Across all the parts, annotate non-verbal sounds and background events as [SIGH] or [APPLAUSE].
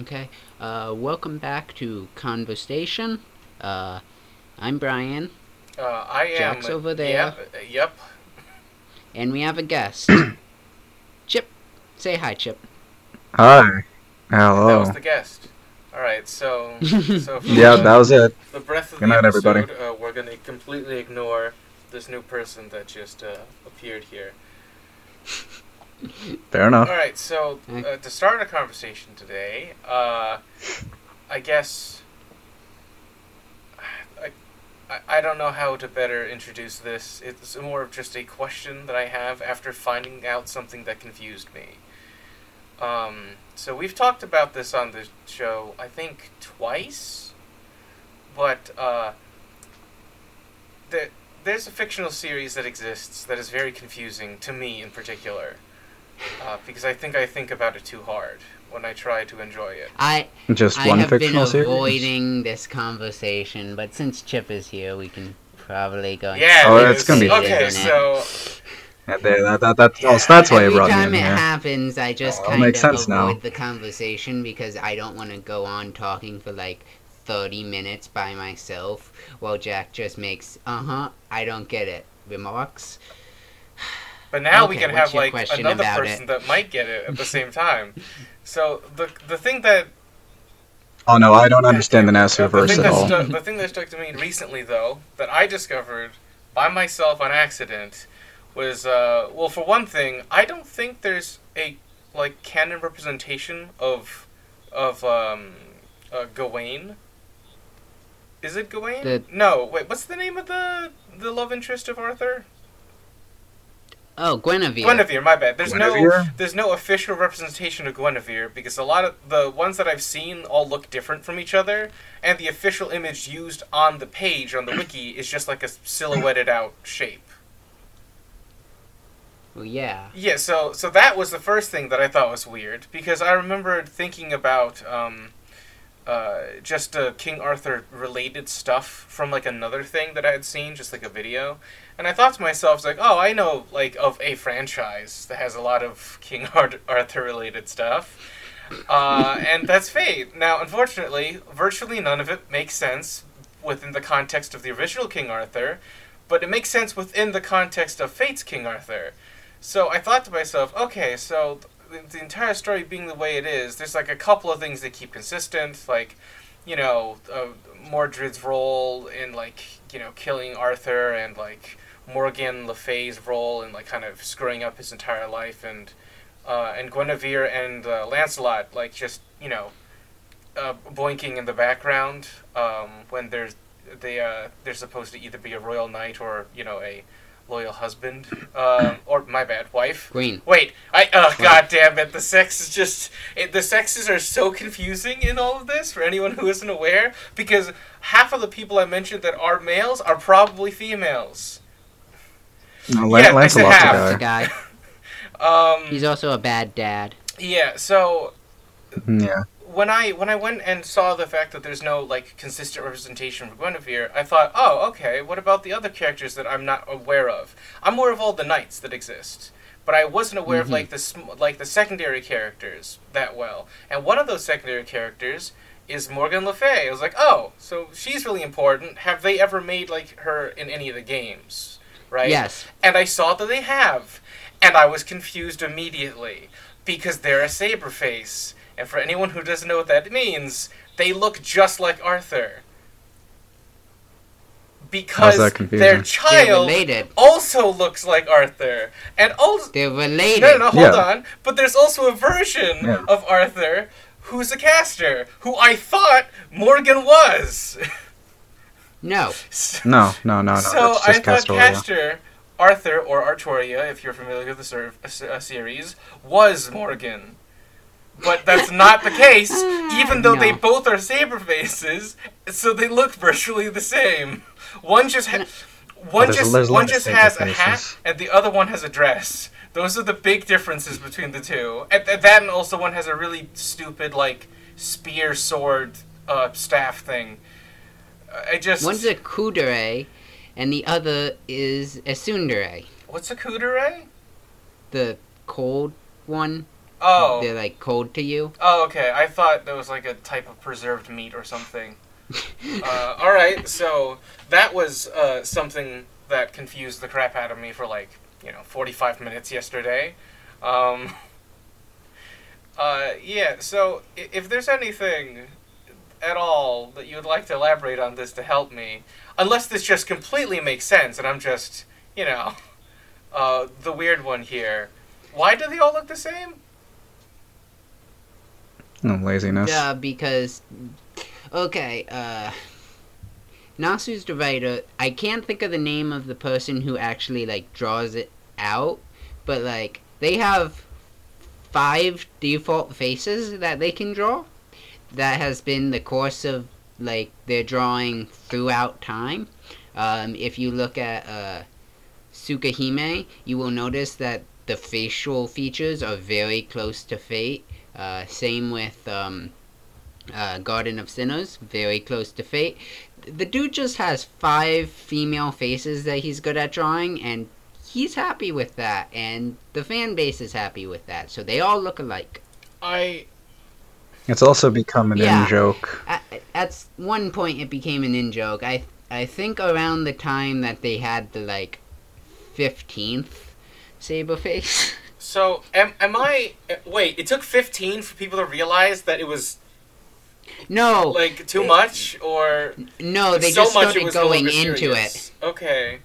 Okay. Uh, welcome back to ConverStation. Uh, I'm Brian, Uh, I am. Jack's over there. Yep. uh, Yep. and we have a guest. [COUGHS] Chip. Say hi, Chip. Hi. Hello. That Hello. was the guest. All right. So. [LAUGHS] so Yeah, the, that was it. the breath of Good the night, episode, everybody. Uh, we're gonna completely ignore this new person that just uh, appeared here. Fair enough. All right. So uh, to start a conversation today, uh, I guess. I, I, I don't know how to better introduce this. It's more of just a question that I have after finding out something that confused me. Um, so we've talked about this on the show, I think twice, but uh, there, there's a fictional series that exists that is very confusing to me in particular, uh, because I think I think about it too hard when I try to enjoy it. I Just I one have been fictional series. avoiding this conversation, but since Chip is here, we can probably go. Yeah, Oh, it's gonna be- okay. Isn't it? So Yeah, they- that, that, that, that's, that's why I Every brought me time it here. happens, I just Oh, kind of makes sense now. avoid the conversation because I don't want to go on talking for like 30 minutes by myself while Jack just makes, uh huh, I don't get it remarks. But now we can have like another person it? that might get it at the same time. So the the thing that Oh no, I don't understand the Nasu the verse thing at that all. stuck the thing that stuck to me recently though that I discovered by myself on accident was uh, well for one thing I don't think there's a like canon representation of of um, uh, Gawain. Is it Gawain? The- No, wait. What's the name of the the love interest of Arthur? Oh, Guinevere. Guinevere, my bad. There's no there's no official representation of Guinevere because a lot of the ones that I've seen all look different from each other, and the official image used on the page on the [CLEARS THROAT] wiki is just like a silhouetted out shape. Well, yeah. Yeah, so so that was the first thing that I thought was weird because I remembered thinking about um, uh, just uh, King Arthur related stuff from like another thing that I had seen, just like a video, and I thought to myself, like, oh, I know like of a franchise that has a lot of King Ar- Arthur related stuff. Uh, and that's Fate. Now, unfortunately, virtually none of it makes sense within the context of the original King Arthur, but it makes sense within the context of Fate's King Arthur. So I thought to myself, okay, so the, the entire story being the way it is, there's like a couple of things that keep consistent, like, you know, uh, Mordred's role in like, you know, killing Arthur, and like Morgan Le Fay's role in like kind of screwing up his entire life, and uh, and Guinevere and uh, Lancelot like just you know, uh, boinking in the background um, when there's they uh, they're supposed to either be a royal knight or you know a loyal husband um, or my bad wife. Green. Wait, I oh god damn it! The sex is just it, the sexes are so confusing in all of this for anyone who isn't aware because half of the people I mentioned that are males are probably females. No, Lan- Yeah, I Lancelot's a half. The guy. guy. [LAUGHS] Um, He's also a bad dad. yeah, so Yeah. When I when I went and saw the fact that there's no like consistent representation for Guinevere, I thought, oh, okay. What about the other characters that I'm not aware of? I'm aware of all the knights that exist, but I wasn't aware of Mhm. like the sm- like the secondary characters that well. And one of those secondary characters is Morgan Le Fay. I was like, oh, so she's really important. Have they ever made like her in any of the games? Right. Yes. And I saw that they have. And I was confused immediately because they're a saber face. And for anyone who doesn't know what that means, they look just like Arthur. Because their They're child also looks like Arthur. And also They're related. no, no, no, hold Yeah. on. But there's also a version Yeah. of Arthur who's a caster, who I thought Morgan was. [LAUGHS] No. No, no, no, no. so that's I thought Castoria. Caster, Arthur or Artoria, if you're familiar with the ser- s- uh, series, was Morgan. But that's not the case, [SIGHS] even though they both are saber faces, so they look virtually the same. One just ha- one There's- just there's one just saber has a hat, and the other one has a dress. Those are the big differences between the two. And, and that and also one has a really stupid like spear sword uh, staff thing. Uh, I just One's a kuudere, and the other is a tsundere. what's a kuudere? The cold one. Oh. they're like cold to you. Oh, okay. I thought that was like a type of preserved meat or something. [LAUGHS] uh, all right, so that was uh, something that confused the crap out of me for like you know 45 minutes yesterday. Um, [LAUGHS] uh, yeah. So if there's anything at all that you would like to elaborate on this to help me, unless this just completely makes sense and I'm just you know [LAUGHS] uh, the weird one here. Why do they all look the same? No laziness. Yeah, because okay, uh Nasu's divider. I can't think of the name of the person who actually like draws it out, but like they have five default faces that they can draw. That has been the course of like their drawing throughout time. Um, if you look at uh, Tsukihime, you will notice that the facial features are very close to Fate. Uh, same with um, uh, Garden of Sinners, very close to Fate. The dude just has five female faces that he's good at drawing, and he's happy with that, and the fan base is happy with that. So they all look alike. I It's also become an Yeah. in joke. At, at one point, it became an in joke. I I think around the time that they had the like fifteenth saber face. [LAUGHS] So am am I? uh, Wait, it took fifteen for people to realize that it was no, like too much, or no, they so just much it started was going into it. Okay.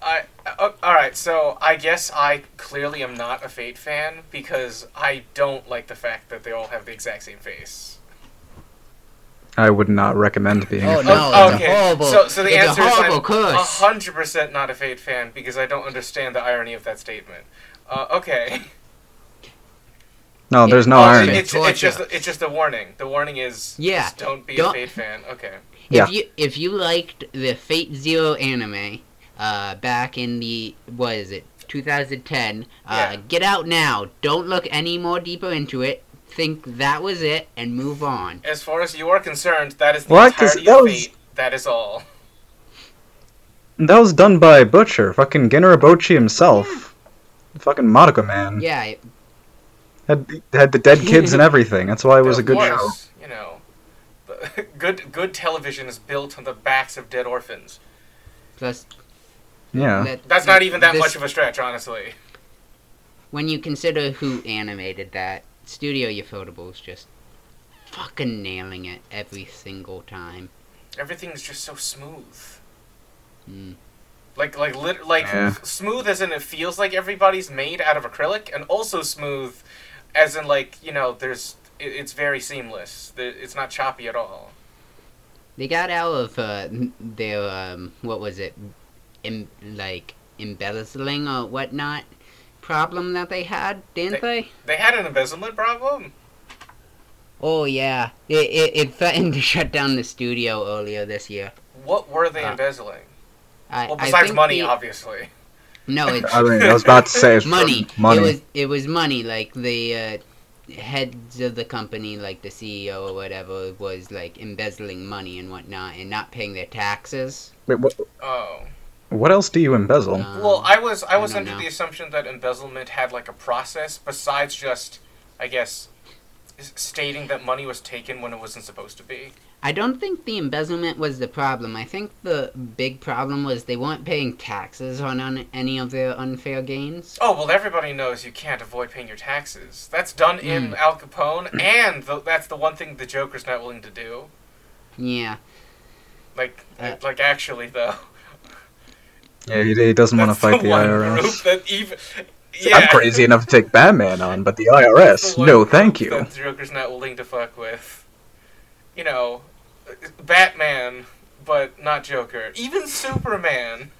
I uh, all right. So I guess I clearly am not a Fate fan because I don't like the fact that they all have the exact same face. I would not recommend being. Oh, a no. fan. it's a horrible- So so the it's a answer is horrible I'm hundred percent not a Fate fan because I don't understand the irony of that statement. Uh, okay. No, there's no Oh, irony. It's, Torture. it's just it's just a warning. The warning is Yeah, just don't be don't- a Fate fan. Okay. Yeah. If you if you liked the Fate Zero anime, uh, back in the what is it, 2010, uh, Yeah. get out now. Don't look any more deeper into it. Think that was it and move on. As far as you are concerned, that is the What? 'Cause entirety that of was- Fate. That is all. That was done by Butcher, fucking Gen Urobuchi himself. Fucking Madoka man. Yeah, it- Had, had the dead kids and everything. That's why it was a Of good show. course, You know, [LAUGHS] good good television is built on the backs of dead orphans. plus Yeah. that- That's not even that this- much of a stretch, honestly. when you consider who animated that. Studio Ufotable's just fucking nailing it every single time. Everything's just so smooth. Mm. Like like lit, like Yeah. smooth as in it feels like everybody's made out of acrylic, and also smooth as in like you know there's it, it's very seamless. It's not choppy at all. They got out of uh, their um, what was it, Em- like embezzling or whatnot problem that they had, didn't they? They had an embezzlement problem. Oh yeah, it, it it threatened to shut down the studio earlier this year. What were they Uh, embezzling? I, Well, I besides think money, the- obviously. No, it's I mean, I was about to say it's money. Money. It was it was money. Like the uh, heads of the company, like the CEO or whatever, was like embezzling money and whatnot, and not paying their taxes. Wait, what, Oh. what else do you embezzle? Um, Well, I was I I was don't under know. the assumption that embezzlement had like a process besides just, I guess, stating that money was taken when it wasn't supposed to be. I don't think the embezzlement was the problem. I think the big problem was they weren't paying taxes on, on any of their unfair gains. Oh well, everybody knows you can't avoid paying your taxes. That's done in Mm. Al Capone, and th- that's the one thing the Joker's not willing to do. Yeah. Like, Uh, like actually though, Yeah, he, he doesn't want to fight the, one IRS. Group that even, yeah, I'm crazy enough to take Batman on, but the IRS, the no, thank you. That the Joker's not willing to fuck with. You know, Batman, but not Joker. Even Superman.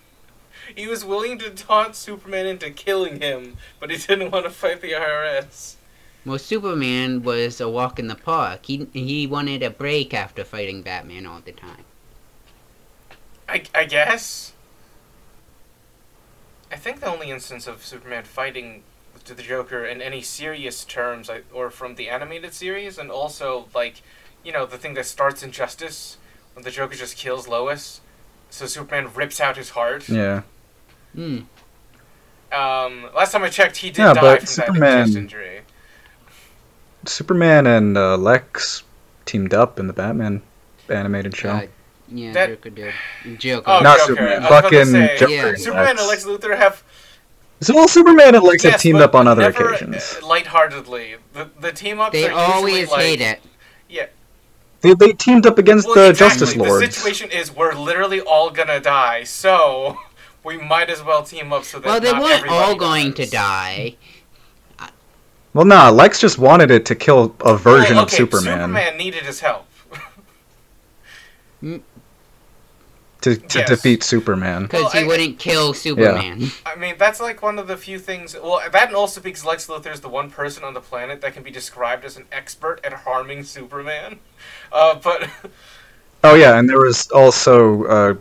He was willing to taunt Superman into killing him, but he didn't want to fight the IRS. Well, Superman was a walk in the park. He he wanted a break after fighting Batman all the time. I, I guess. I think the only instance of Superman fighting to the Joker in any serious terms, I, or from the animated series, and also like, you know, the thing that starts Injustice when the Joker just kills Lois, so Superman rips out his heart. Yeah. Hmm. Um, last time I checked, he did Yeah, die but from Superman- that chest injury. Superman and uh, Lex teamed up in the Batman animated show. Uh, yeah, That- Joker did. Joker. Oh, Not Joker. Superman. I was Fucking say, Joker. Yeah. and Superman and Lex. Lex Luthor have So well, Superman and Lex have teamed but up on other never, occasions. lightheartedly. The the team ups They are usually always like, hate it. They, they teamed up against Well, the exactly. Justice Lords. The situation is we're literally all gonna die, so [LAUGHS] we might as well team up so that Well, they not weren't all going dies. to die. Well, nah, Lex just wanted it to kill a oh, version Well, of okay, Superman, Superman needed his help. Mm. to, to Yes. defeat Superman. Because Well, he I- wouldn't kill Superman. Yeah. I mean, that's like one of the few things. Well, that and also because Lex Luthor is the one person on the planet that can be described as an expert at harming Superman. Uh, but [LAUGHS] Oh yeah, and there was also uh,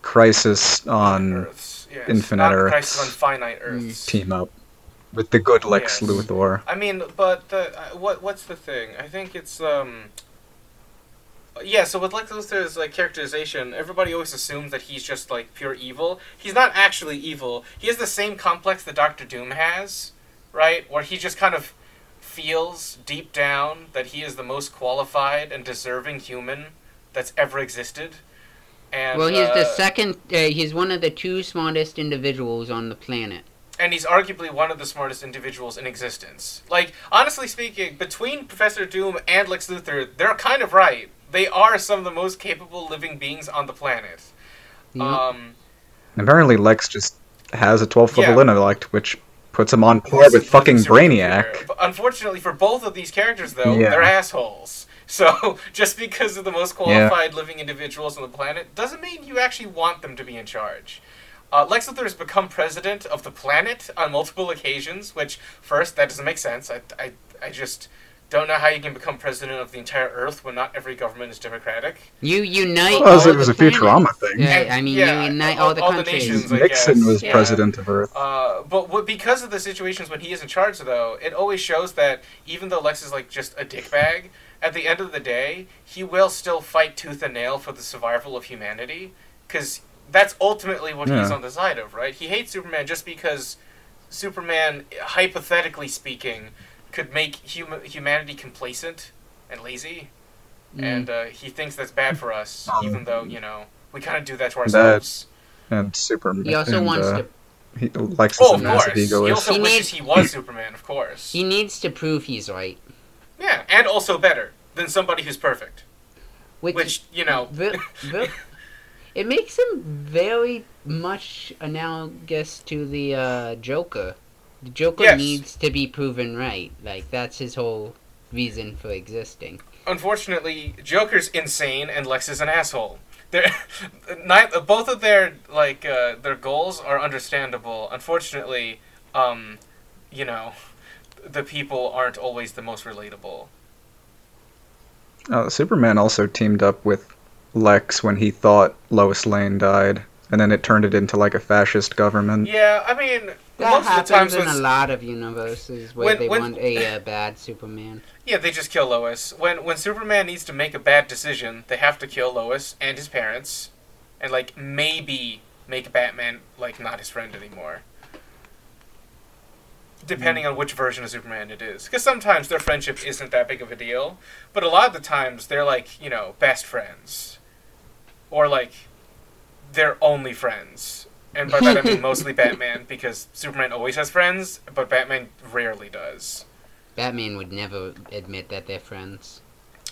Crisis on Earths, yes. Infinite Not Earths. Crisis on finite Mm. Earths. team up with the good Lex Yes. Luthor. I mean, but the, uh, what what's the thing? I think it's um. Yeah, so with Lex Luthor's like characterization, everybody always assumes that he's just like pure evil. He's not actually evil. He has the same complex that Doctor Doom has, right? Where he just kind of feels deep down that he is the most qualified and deserving human that's ever existed. And well, he's the uh, second. Uh, he's one of the two smartest individuals on the planet. and he's arguably one of the smartest individuals in existence. Like, honestly speaking, between Professor Doom and Lex Luthor, they're kind of right. They are some of the most capable living beings on the planet. Yep. Um, Apparently, Lex just has a 12 foot Yeah. intellect, which puts him on par with fucking. Brainiac. Unfortunately, for both of these characters, though, Yeah. they're assholes. [LAUGHS] So, just because of the most qualified living individuals on the planet doesn't mean you actually want them to be in charge. Uh, Lex Luthor has become president of the planet on multiple occasions, which, first, that doesn't make sense. I, I, I just don't know how you can become president of the entire Earth when not every government is democratic. you unite. Well, all it was the a planet. Futurama thing. Yeah, I mean, yeah, you unite all- all, the all the countries. nations, Nixon was Yeah. president of Earth. Uh, but what, because of the situations when he is in charge, though, it always shows that even though Lex is like just a dickbag, at the end of the day, he will still fight tooth and nail for the survival of humanity, because that's ultimately what he's on the side of, right? He hates Superman just because Superman, hypothetically speaking, could make hum- humanity complacent and lazy, Mm. and uh, he thinks that's bad for us, Um, even though you know we kind of do that to that- ourselves. and Superman. he also and, wants uh, to. He, Lex is Oh, of massive course. He also He wishes needs- he was Superman, of course. He needs to prove he's right. Yeah, and also better than somebody who's perfect. Which, Which, you know, ve- ve- it makes him very much analogous to the uh, Joker. The Joker Yes. needs to be proven right. Like that's his whole reason for existing. unfortunately, Joker's insane and Lex is an asshole. They're, [LAUGHS] both of their like uh, their goals are understandable. Unfortunately, um, you know, the people aren't always the most relatable. Uh, Superman also teamed up with Lex when he thought Lois Lane died, and then it turned it into like a fascist government. Yeah, I mean, That most of the happens times in a lot of universes where when- they when- want a uh, bad Superman. Yeah, they just kill Lois. When when Superman needs to make a bad decision, they have to kill Lois and his parents, and like maybe make Batman like not his friend anymore. Depending on which version of Superman it is, because sometimes their friendship isn't that big of a deal, but a lot of the times they're like you know best friends, or like they're only friends. And by that I mean [LAUGHS] mostly Batman, because Superman always has friends, but Batman rarely does. Batman would never admit that they're friends.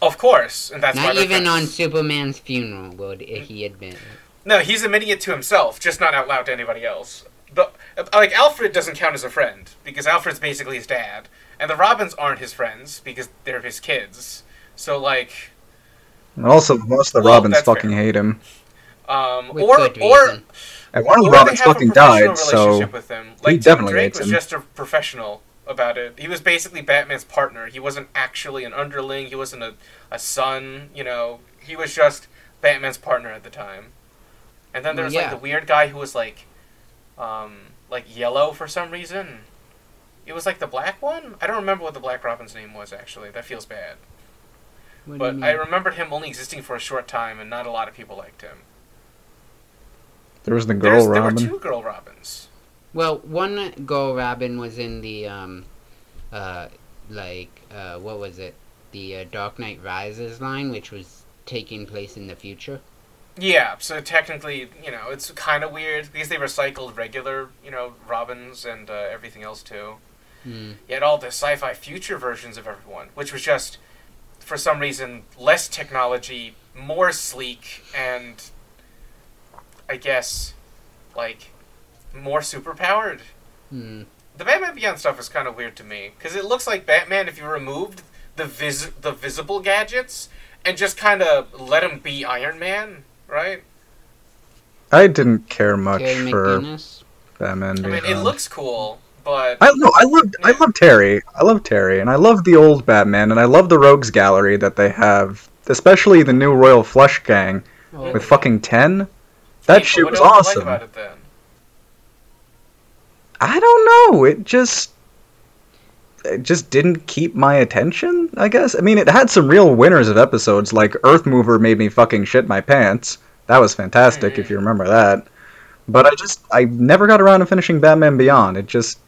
Of course, and that's Not they're even on. Superman's funeral would he admit it. No, he's admitting it to himself, just not out loud to anybody else. The like Alfred doesn't count as a friend because Alfred's basically his dad, and the Robins aren't his friends because they're his kids. So like, And also, most of the Well, Robins fucking fair. hate him. um, With or good or reason. And one of the or they Robins have a fucking professional died, so relationship with him. Like Tim definitely Drake hates was him. just a professional about it. He was basically Batman's partner. He wasn't actually an underling. He wasn't a, a son. You know, he was just Batman's partner at the time. And then there was Yeah. like the weird guy who was like, um, like yellow for some reason. It was like the black one. I don't remember what the Black Robin's name was actually. That feels bad. What do But you I mean? remembered him only existing for a short time, and not a lot of people liked him. There was the There's, girl there were two girl Robins. Well, one girl Robin was in the um, uh, like uh, what was it? The uh, Dark Knight Rises line, which was taking place in the future. Yeah, so technically, you know, it's kind of weird because they recycled regular, you know, Robins and uh, everything else too. Hmm. Yet all the sci-fi future versions of everyone, which was just, for some reason, less technology, more sleek, and I guess, like, more superpowered. Hmm. The Batman Beyond stuff is kind of weird to me because it looks like Batman if you removed the vis- the visible gadgets and just kind of let him be Iron Man, right? I didn't care much Terry for McGinnis. Batman. I mean, it looks cool, but I no, I loved I love Terry. I love Terry, and I love the old Batman, and I love the Rogues Gallery that they have, especially the new Royal Flush Gang Oh, with fucking ten. That shit was awesome. Like about it then? I don't know. It just it just didn't keep my attention, I guess. I mean, it had some real winners of episodes like Earth Mover made me fucking shit my pants. That was fantastic if mm-hmm. you remember that. But I just I never got around to finishing Batman Beyond. It just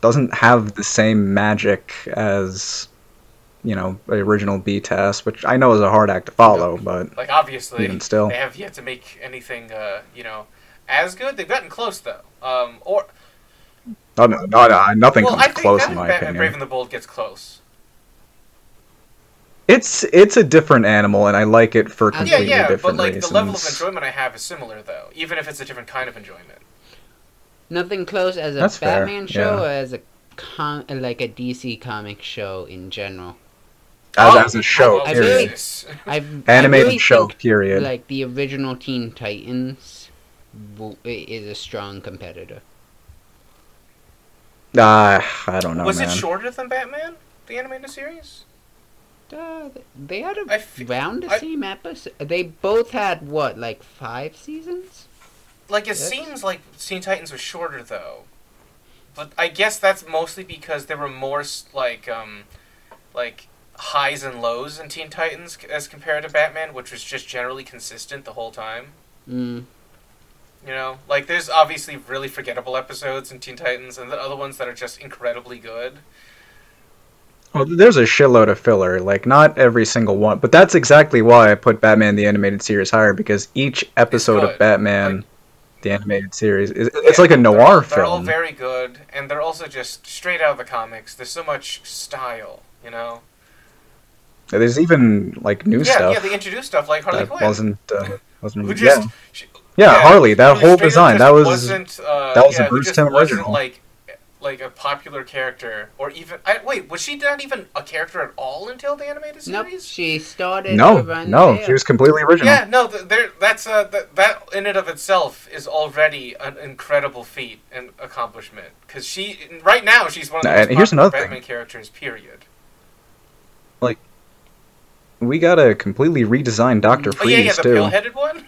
doesn't have the same magic as you know, the original BTAS, which I know is a hard act to follow, but Like obviously, Even still. they have yet to make anything, uh, you know, as good. They've gotten close though. Um, or no, no, no, no, nothing well, comes I think close I in think my Batman opinion. Brave and the Bold gets close. It's it's a different animal, and I like it for Yeah, Yeah, completely yeah, but different like reasons. the level of enjoyment I have is similar though, even if it's a different kind of enjoyment. Nothing close as a That's fair, Batman show yeah. or as a com- like a DC comic show in general. As, Oh, as a show, I I period. really- Jesus. [LAUGHS] I've I animated really show, think, period. Like the original Teen Titans is a strong competitor. Ah, I don't know, Was man. it shorter than Batman, the animated series? Uh, they had I fe- around the I- same episode. They both had what, like five seasons? Like it Yes. seems like Teen Titans was shorter though, but I guess that's mostly because there were more like um, like highs and lows in Teen Titans as compared to Batman, which was just generally consistent the whole time. Mm. You know, like there's obviously really forgettable episodes in Teen Titans, and the other ones that are just incredibly good. Well, there's a shitload of filler, like not every single one, but that's exactly why I put Batman the animated series higher because each episode of Batman, Like- the animated series, is it's Yeah, like a they're- noir They're all very good, and they're also just straight out of the comics. There's so much style, you know. There's even like new yeah, stuff yeah, they introduced stuff like Harley Quinn. wasn't uh, wasn't Who yeah. she- yeah Harley that who whole design that was wasn't, uh, that was a yeah, who Bruce just original. like like a popular character or even I, wait was she not even a character at all until the animated Nope, series? she started no no there. she was completely original. Yeah, no, there. That's uh, th- that in and of itself is already an incredible feat and accomplishment. Because she, right now, she's one of the And most here's popular another thing. Batman characters. Period. We got a completely redesigned Doctor Oh Freeze yeah, yeah, the too, pill-headed one.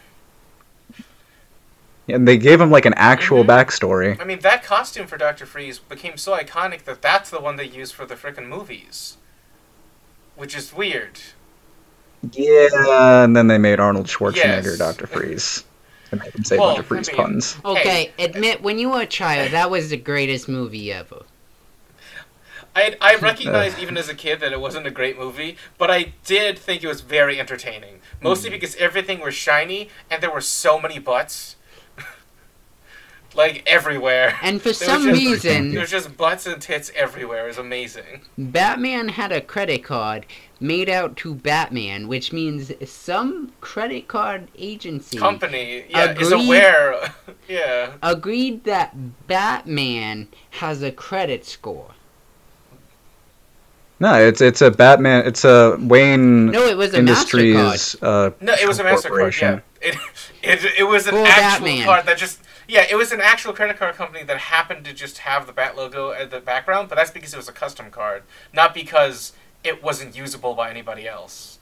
and they gave him like an actual Mhm. backstory. I mean, that costume for Doctor Freeze became so iconic that that's the one they used for the frickin' movies, which is weird. Yeah, and then they made Arnold Schwarzenegger Yes. Doctor Freeze. [LAUGHS] And made him say Well, Doctor Freeze I mean- puns. Okay, admit when you were a child, that was the greatest movie ever. I I recognized even as a kid that it wasn't a great movie, but I did think it was very entertaining. Mostly Hmm. because everything was shiny and there were so many butts, [LAUGHS] like everywhere. And for [LAUGHS] There some just- reason, [LAUGHS] There's just butts and tits everywhere. It was amazing. Batman had a credit card made out to Batman, which means some credit card agency Company, yeah, is aware. yeah, agreed that Batman has a credit score. No, it's it's a Batman. It's a Wayne No, it was a Industries. Uh, no, it was a Mastercard. corporation. Yeah, it, it it was an For actual Batman. card that just yeah, it was an actual credit card company that happened to just have the Bat logo at the background, but that's because it was a custom card, not because it wasn't usable by anybody else.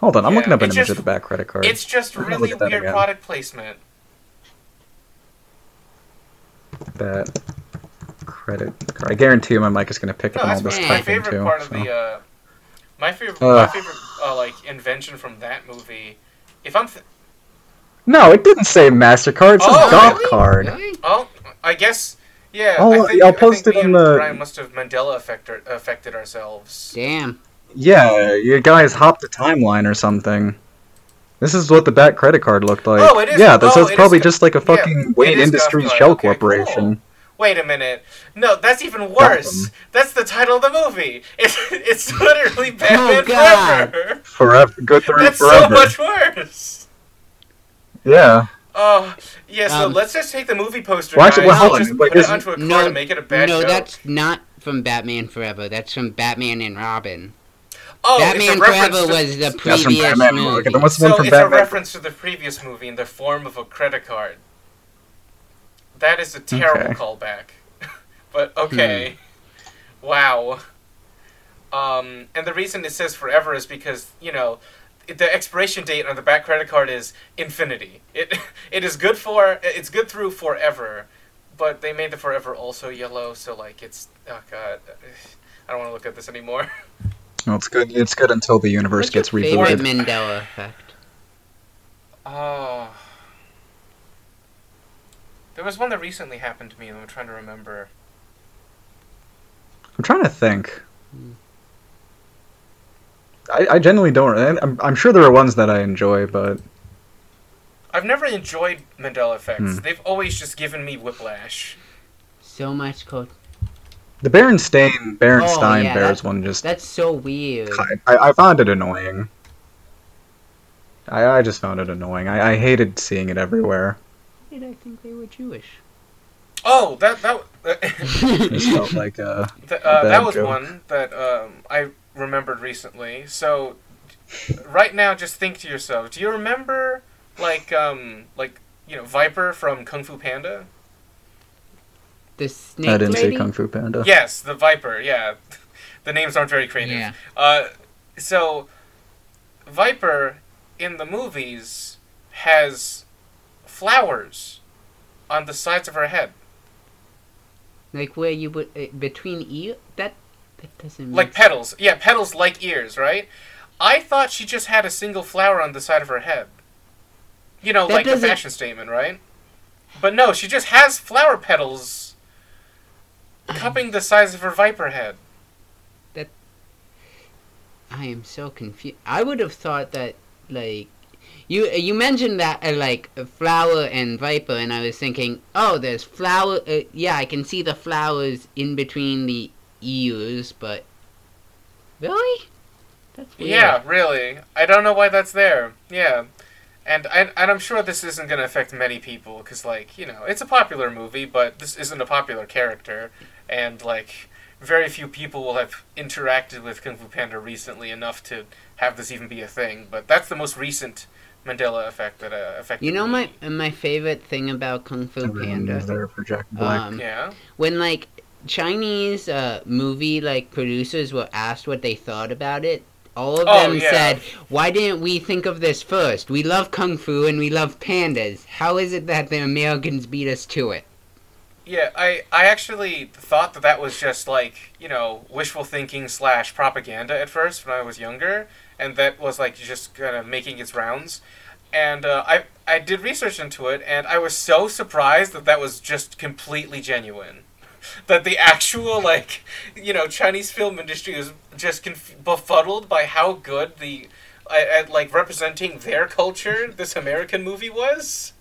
Hold on, I'm looking up an image just- of the back credit card. It's just really look weird again. product placement. that credit card. I guarantee you, my mic is going to pick No, up all this my, fine. my typing favorite too. part of the uh, my favorite my favorite uh, like invention from that movie. If I'm th- No, it didn't say Mastercard. It says Oh, Golf really? Card. Really? oh, I guess Yeah, Oh, I think, I'll I post think it me in the- Brian must have Mandela affected, affected ourselves. Damn. Yeah, you guys hopped the timeline or something. This is what the back credit card looked like. Oh, it is- Yeah, this oh, is it is probably Gu- just like a yeah, fucking it Wayne Industries shell Okay, corporation. cool. Wait a minute. No, that's even worse. Gotham. That's the title of the movie. [LAUGHS] It's, it's literally Batman God. Forever. Forever, good through That's forever. so much worse. Yeah. Oh, yeah, so Um, let's just take the movie poster, Well, actually, guys, well, and just wait, put it isn't- onto a card No, and make it a bad no, joke. that's not from Batman Forever. That's from Batman and Robin. oh, Batman it's a reference Forever to, was the That's from previous Batman. movie. Okay, then what's the so one from it's a reference to the previous movie in the form of a credit card. That is a terrible Okay. callback. [LAUGHS] but okay. Wow. Um, and the reason it says forever is because, you know, the expiration date on the back credit card is infinity. It [LAUGHS] it is good for it's good through forever, but they made the forever also yellow, so like it's oh god. I don't want to look at this anymore. No, it's good. It's good until the universe What's gets your favorite rebooted. Mandela effect? Oh. There was one that recently happened to me, and I'm trying to remember. I'm trying to think. Hmm. I, I genuinely don't. I'm, I'm sure there are ones that I enjoy, but I've never enjoyed Mandela effects. Hmm. They've always just given me whiplash. So much code. the Berenstain Berenstain Oh, yeah, Bears one just That's so weird. I, I found it annoying. I, I just found it annoying. I, I hated seeing it everywhere. Why did I think they were Jewish? Oh, that that [LAUGHS] It felt like uh, [LAUGHS] Th- uh, bad that was joke. one that um, I remembered recently. So, right now, just think to yourself: Do you remember, like, um, like you know, Viper from Kung Fu Panda? the snake I didn't lady? see Kung Fu Panda. Yes, the Viper. Yeah, [LAUGHS] the names aren't very creative. Yeah. Uh, so, Viper in the movies has flowers on the sides of her head, Like where you would uh, between ear that that doesn't like petals. Yeah, petals like ears, right? I thought she just had a single flower on the side of her head. You know, That like doesn't- fashion statement, right? But no, she just has flower petals [CLEARS THROAT] cupping the size of her viper head. That I am so confused. I would have thought that like you you mentioned that uh, like flower and viper, and I was thinking, oh, there's flower. Uh, yeah, I can see the flowers in between the ears, but really, that's weird. Yeah, really. I don't know why that's there. Yeah. And, and, and I'm sure this isn't going to affect many people because, like, you know, it's a popular movie, but this isn't a popular character. And, like, very few people will have interacted with Kung Fu Panda recently enough to have this even be a thing. But that's the most recent Mandela effect that uh, affected You know me. my uh, my favorite thing about Kung Fu Everyone Panda is there for Jack Black. Um, Yeah. when like Chinese uh, movie like producers were asked what they thought about it, all of Oh, them yeah. said, "Why didn't we think of this first? We love kung fu and we love pandas. How is it that the Americans beat us to it?" Yeah, I, I actually thought that that was just like you know wishful thinking slash propaganda at first when I was younger, and that was like just kind of making its rounds. And uh, I I did research into it, and I was so surprised that that was just completely genuine. [LAUGHS] That the actual [LAUGHS] like you know Chinese film industry was just conf- befuddled by how good the at, at like representing their culture this American movie was.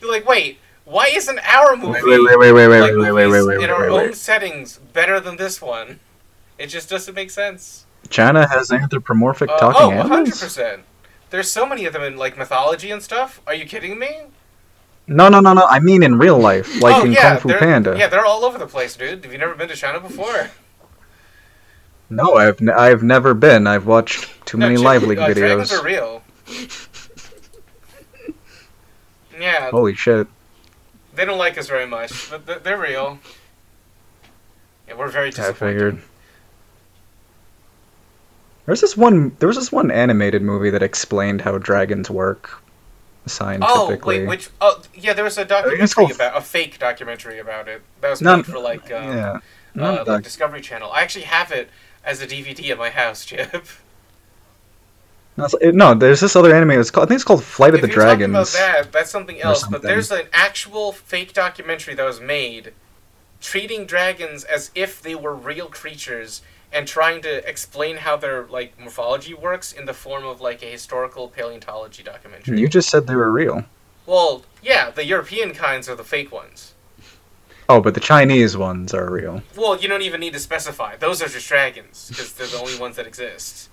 They're like, wait, why isn't our movie? Wait, wait, wait, wait, wait, like wait, wait, wait, wait, wait, in our wait, own settings better than this one. It just doesn't make sense. China has anthropomorphic Uh, talking oh, animals. 100%. There's so many of them in like mythology and stuff. Are you kidding me? No, no, no, no. I mean in real life, like oh, in yeah, Kung Fu Panda. Yeah, they're all over the place, dude. Have you never been to China before? No, I've n- I've never been. I've watched too No, many Ch- LiveLeak uh, Dragons videos. are real. yeah, Holy shit! they don't like us very much, but th- they're real. Yeah, we're very I figured. There's this one. There was this one animated movie that explained how dragons work scientifically. Oh, wait, which? Oh, yeah, there was a documentary about a fake documentary about it. That was made for like um, yeah. uh, like Discovery Channel. I actually have it as a DVD at my house, [LAUGHS] Chip. no, it- no, there's this other anime. It's called. I think it's called Flight of if the you're Dragons. about that, that's something else. But there's an actual fake documentary that was made treating dragons as if they were real creatures and trying to explain how their like morphology works in the form of like a historical paleontology documentary. You just said they were real. Well, yeah, the European kinds are the fake ones. Oh, but the Chinese ones are real. Well, you don't even need to specify. Those are just dragons because they're the only ones that exist.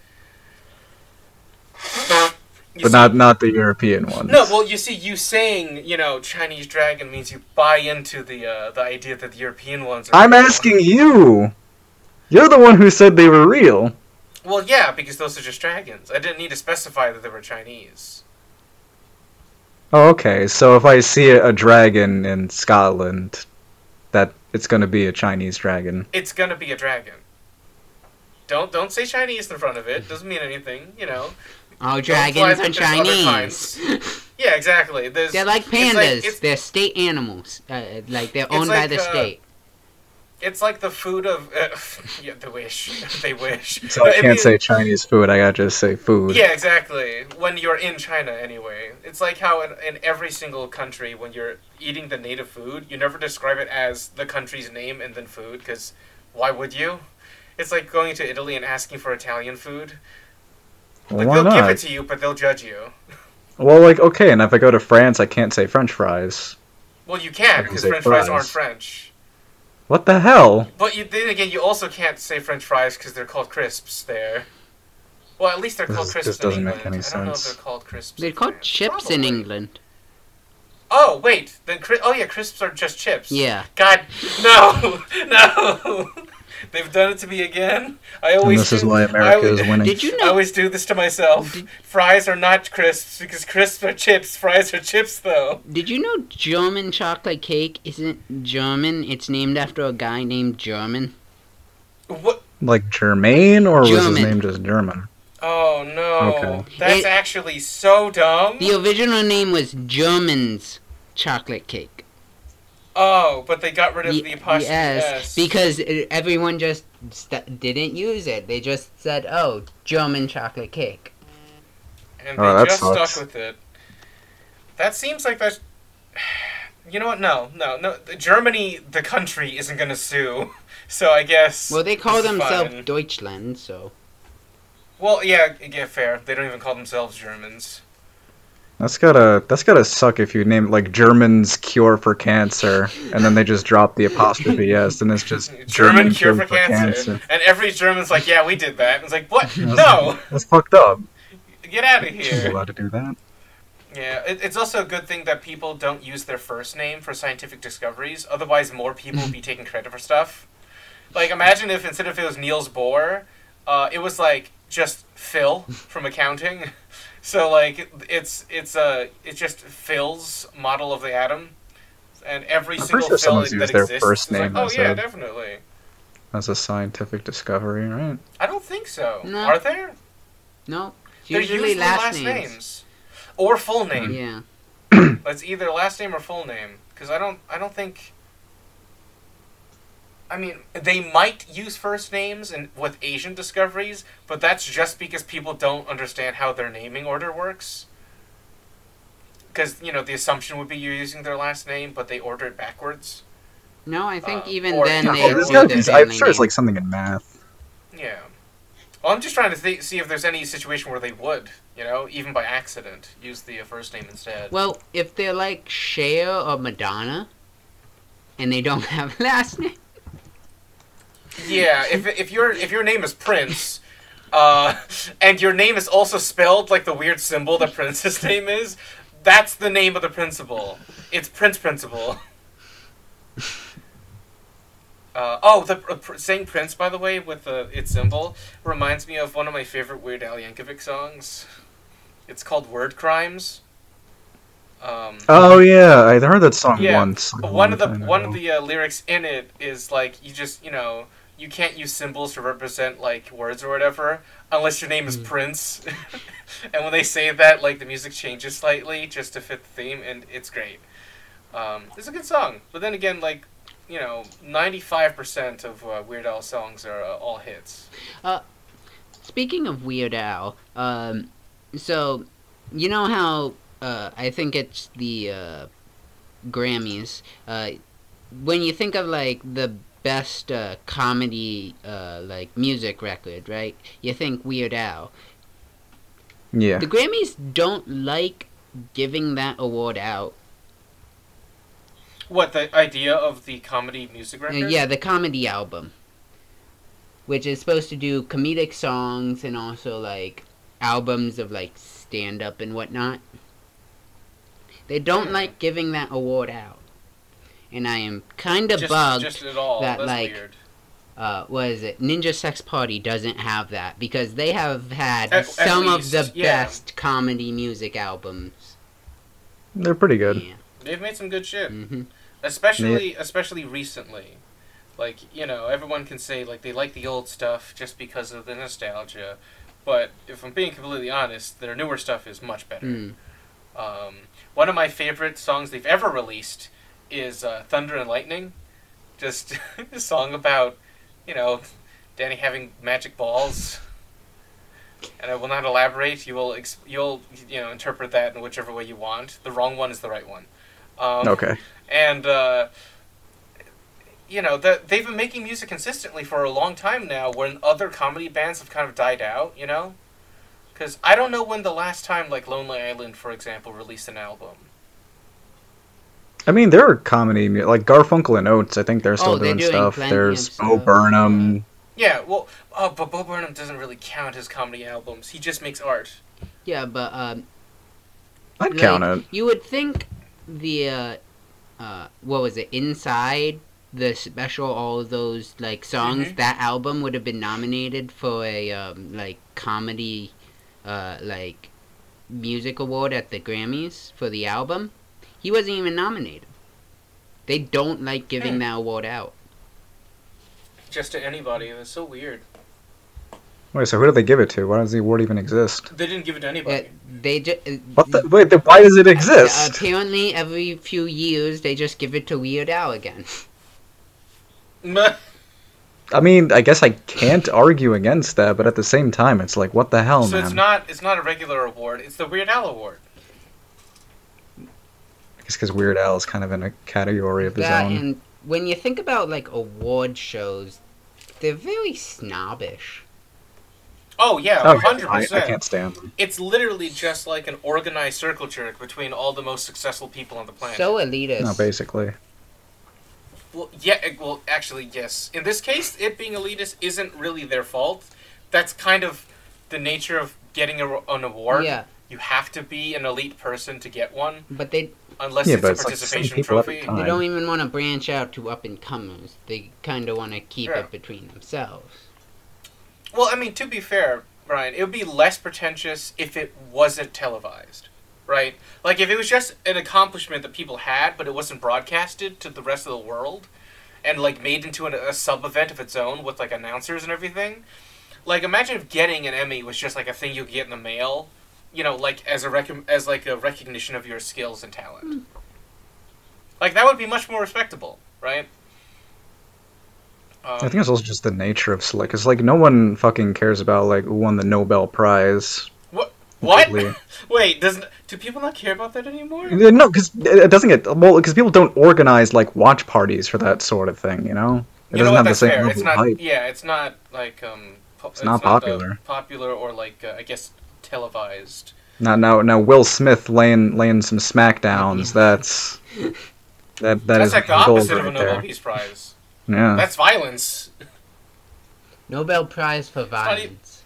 You but see- not not the European ones. No, well, you see, you saying you know Chinese dragon means you buy into the uh, the idea that the European ones are. I'm asking you. You're the one who said they were real. Well, yeah, because those are just dragons. I didn't need to specify that they were Chinese. Oh, okay. So if I see a, a dragon in Scotland, that it's gonna be a Chinese dragon. It's gonna be a dragon. Don't don't say Chinese in front of it. Doesn't mean anything. You know. All fly dragons are like there's other Chinese. Yeah, exactly. There's, They're like it's like- pandas. it's- they're state animals. Uh, like they're It's owned by like, the uh, state. It's like the food of. Uh, [LAUGHS] yeah, they wish. [LAUGHS] they wish. So I can't mean- say Chinese food. I gotta just say food. Yeah, exactly. When you're in China, anyway. It's like how in, in every single country, when you're eating the native food, you never describe it as the country's name and then food, because why would you? It's like going to Italy and asking for Italian food. Like, Why they'll not? give it to you, but they'll judge you. [LAUGHS] Well, like okay, and if I go to France, I can't say French fries. Well, you can, can because French fries fries. aren't French. What the hell? But you, then again, you also can't say French fries because they're called crisps there. Well, at least they're This called is- crisps this in doesn't make England. any I don't know if sense. they're called crisps. They're called France. chips in England. Oh wait, then cri- oh yeah, crisps are just chips. Yeah. God, no, [LAUGHS] no. They've done it to me again. I And always. this is do- why America always- is winning. Did you know? I always do this to myself. Did- Fries are not crisps because crisps are chips. Fries are chips, though. Did you know German chocolate cake isn't German? It's named after a guy named German. What? Like Germain, or was his German. name just German? Oh no, Okay. that's It- actually so dumb. The original name was German's chocolate cake. Oh, but they got rid of Ye- the apostrophe yes, s. because everyone just st- didn't use it. They just said, "Oh, German chocolate cake." and Oh, they that just sucks. stuck with it. That seems like that's. [SIGHS] You know what? No, no, no. Germany, the country, isn't gonna sue. [LAUGHS] So I guess. Well, they call themselves fine. Deutschland, so Well, yeah, yeah, fair. They don't even call themselves Germans. That's gotta that's gotta suck if you name it like German's cure for cancer, and then they just drop the apostrophe [LAUGHS] s, and it's just German, cure for, cancer. And every German's like, yeah, we did that. And it's like, what? No! That's fucked up. Get out of You're here. allowed to do that. Yeah, it, it's also a good thing that people don't use their first name for scientific discoveries. Otherwise, more people would be taking credit for stuff. Like, imagine if instead of it was Niels Bohr, uh, it was like just Phil from accounting. [LAUGHS] So like, it's it's a it's just Phil's model of the atom, and every I'm single pretty sure Phil that used their exists first is like, name oh yeah, a- definitely. That's a scientific discovery, right? I don't think so. No. Are there? no. They're usually usually last, last names. names or full name. Yeah. It's either last name or full name. Because I don't, I don't think. I mean, they might use first names and with Asian discoveries, but that's just because people don't understand how their naming order works. Because you know the assumption would be you're using their last name, but they order it backwards. No, I think Uh, even or- then Yeah, they well, there's gotta their be, I'm family sure it's like something in math. Yeah. Well, I'm just trying to th- see if there's any situation where they would, you know, even by accident, use the uh, first name instead. Well, if they're like Cher or Madonna, and they don't [LAUGHS] have last name, Yeah, if if your if your name is Prince, uh, and your name is also spelled like the weird symbol that Prince's [LAUGHS] name is, that's the name of the principal. It's Prince Principal. [LAUGHS] Uh, oh, the uh, pr- saying Prince, by the way, with uh, its symbol, reminds me of one of my favorite Weird Al Yankovic songs. It's called Word Crimes. Um, Oh yeah, I heard that song Yeah, once. one of the one of the uh, lyrics in it is like you just you know you can't use symbols to represent like words or whatever unless your name is Mm. Prince. [LAUGHS] and when they say that, like the music changes slightly just to fit the theme, and it's great. Um, it's a good song, but then again, like you know, ninety five percent of uh, Weird Al songs are uh, all hits. Speaking of Weird Al, um, so you know how uh, I think it's the uh, Grammys. Uh, when you think of like the best uh, comedy uh, like music record, right? You think Weird Al. Yeah. The Grammys don't like giving that award out. What the idea of the comedy music Uh, record? yeah, the comedy album, which is supposed to do comedic songs and also like albums of like stand up and whatnot. They don't Hmm. like giving that award out, and I am kind of bugged. just at all. that, That's like, weird. uh, what is it? Ninja Sex Party doesn't have that because they have had At- at some least, of the yeah. best comedy music albums. They're pretty good. Yeah. They've made some good shit, hmm especially especially recently. Like you know, everyone can say like they like the old stuff just because of the nostalgia, but if I'm being completely honest, their newer stuff is much better. Mm. Um, one of my favorite songs they've ever released is uh, "Thunder and Lightning," just [LAUGHS] a song about you know Danny having magic balls. And I will not elaborate. You will ex- you'll you know interpret that in whichever way you want. The wrong one is the right one. Um, Okay. and uh, you know that they've been making music consistently for a long time now when other comedy bands have kind of died out you know because i don't know when the last time like lonely island for example released an album I mean, there are comedy like Garfunkel and Oates. I think they're still Oh, they're doing, doing stuff. There's of Bo. Burnham. yeah well uh, but bo burnham doesn't really count his comedy albums he just makes art Yeah, but um, I'd like, count it. You would think the uh, uh, what was it? Inside the special, all of those like songs. Mhm. That album would have been nominated for a um, like comedy, uh, like music award at the Grammys for the album. He wasn't even nominated. They don't like giving Hmm. that award out. just to anybody that's so weird Wait, so who do they give it to? Why does the award even exist? they didn't give it to anybody Uh, they just What the? Wait, then why does it exist? apparently every few years they just give it to Weird Al again. [LAUGHS] I mean, I guess I can't argue against that, but at the same time, it's like, what the hell, so man? it's not it's not a regular award it's the weird al award I guess because Weird Al is kind of in a category of his that own. and when you think about like award shows, they're very snobbish. oh yeah Oh, 100% I, I can't stand them. it's literally just like an organized circle jerk between all the most successful people on the planet. So elitist. No, basically. well, yeah, eh, well, actually, yes. In this case, it being elitist isn't really their fault. That's kind of the nature of getting a, an award. yeah, You have to be an elite person to get one, but they unless Yeah, it's but a it's like the same participation people every trophy. time. they don't even want to branch out to up and comers. They kind of want to keep Yeah. it between themselves. Well, I mean, to be fair, Brian, it would be less pretentious if it wasn't televised, right? Like if it was just an accomplishment that people had, but it wasn't broadcasted to the rest of the world, and like made into an, a sub event of its own with like announcers and everything. Like imagine if getting an Emmy was just like a thing you get in the mail, you know, like as a rec- as like a recognition of your skills and talent. Like that would be much more respectable, right? Um, I think it's also just the nature of select. It's like, no one fucking cares about, like, who won the Nobel Prize. what? completely. [LAUGHS] Wait, does do people not care about that anymore? No, because it doesn't get. Well, because people don't organize, like, watch parties for that sort of thing, you know? It you doesn't what? have the same level It's not. hype. Yeah, it's not like um. Po- it's, not the popular. popular or like uh, I guess televised. Now, now, now, Will Smith laying laying some smackdowns. [LAUGHS] That's that that That's is like the gold opposite of a right Nobel there. Peace Prize. Yeah. That's violence. Nobel Prize for not e- violence.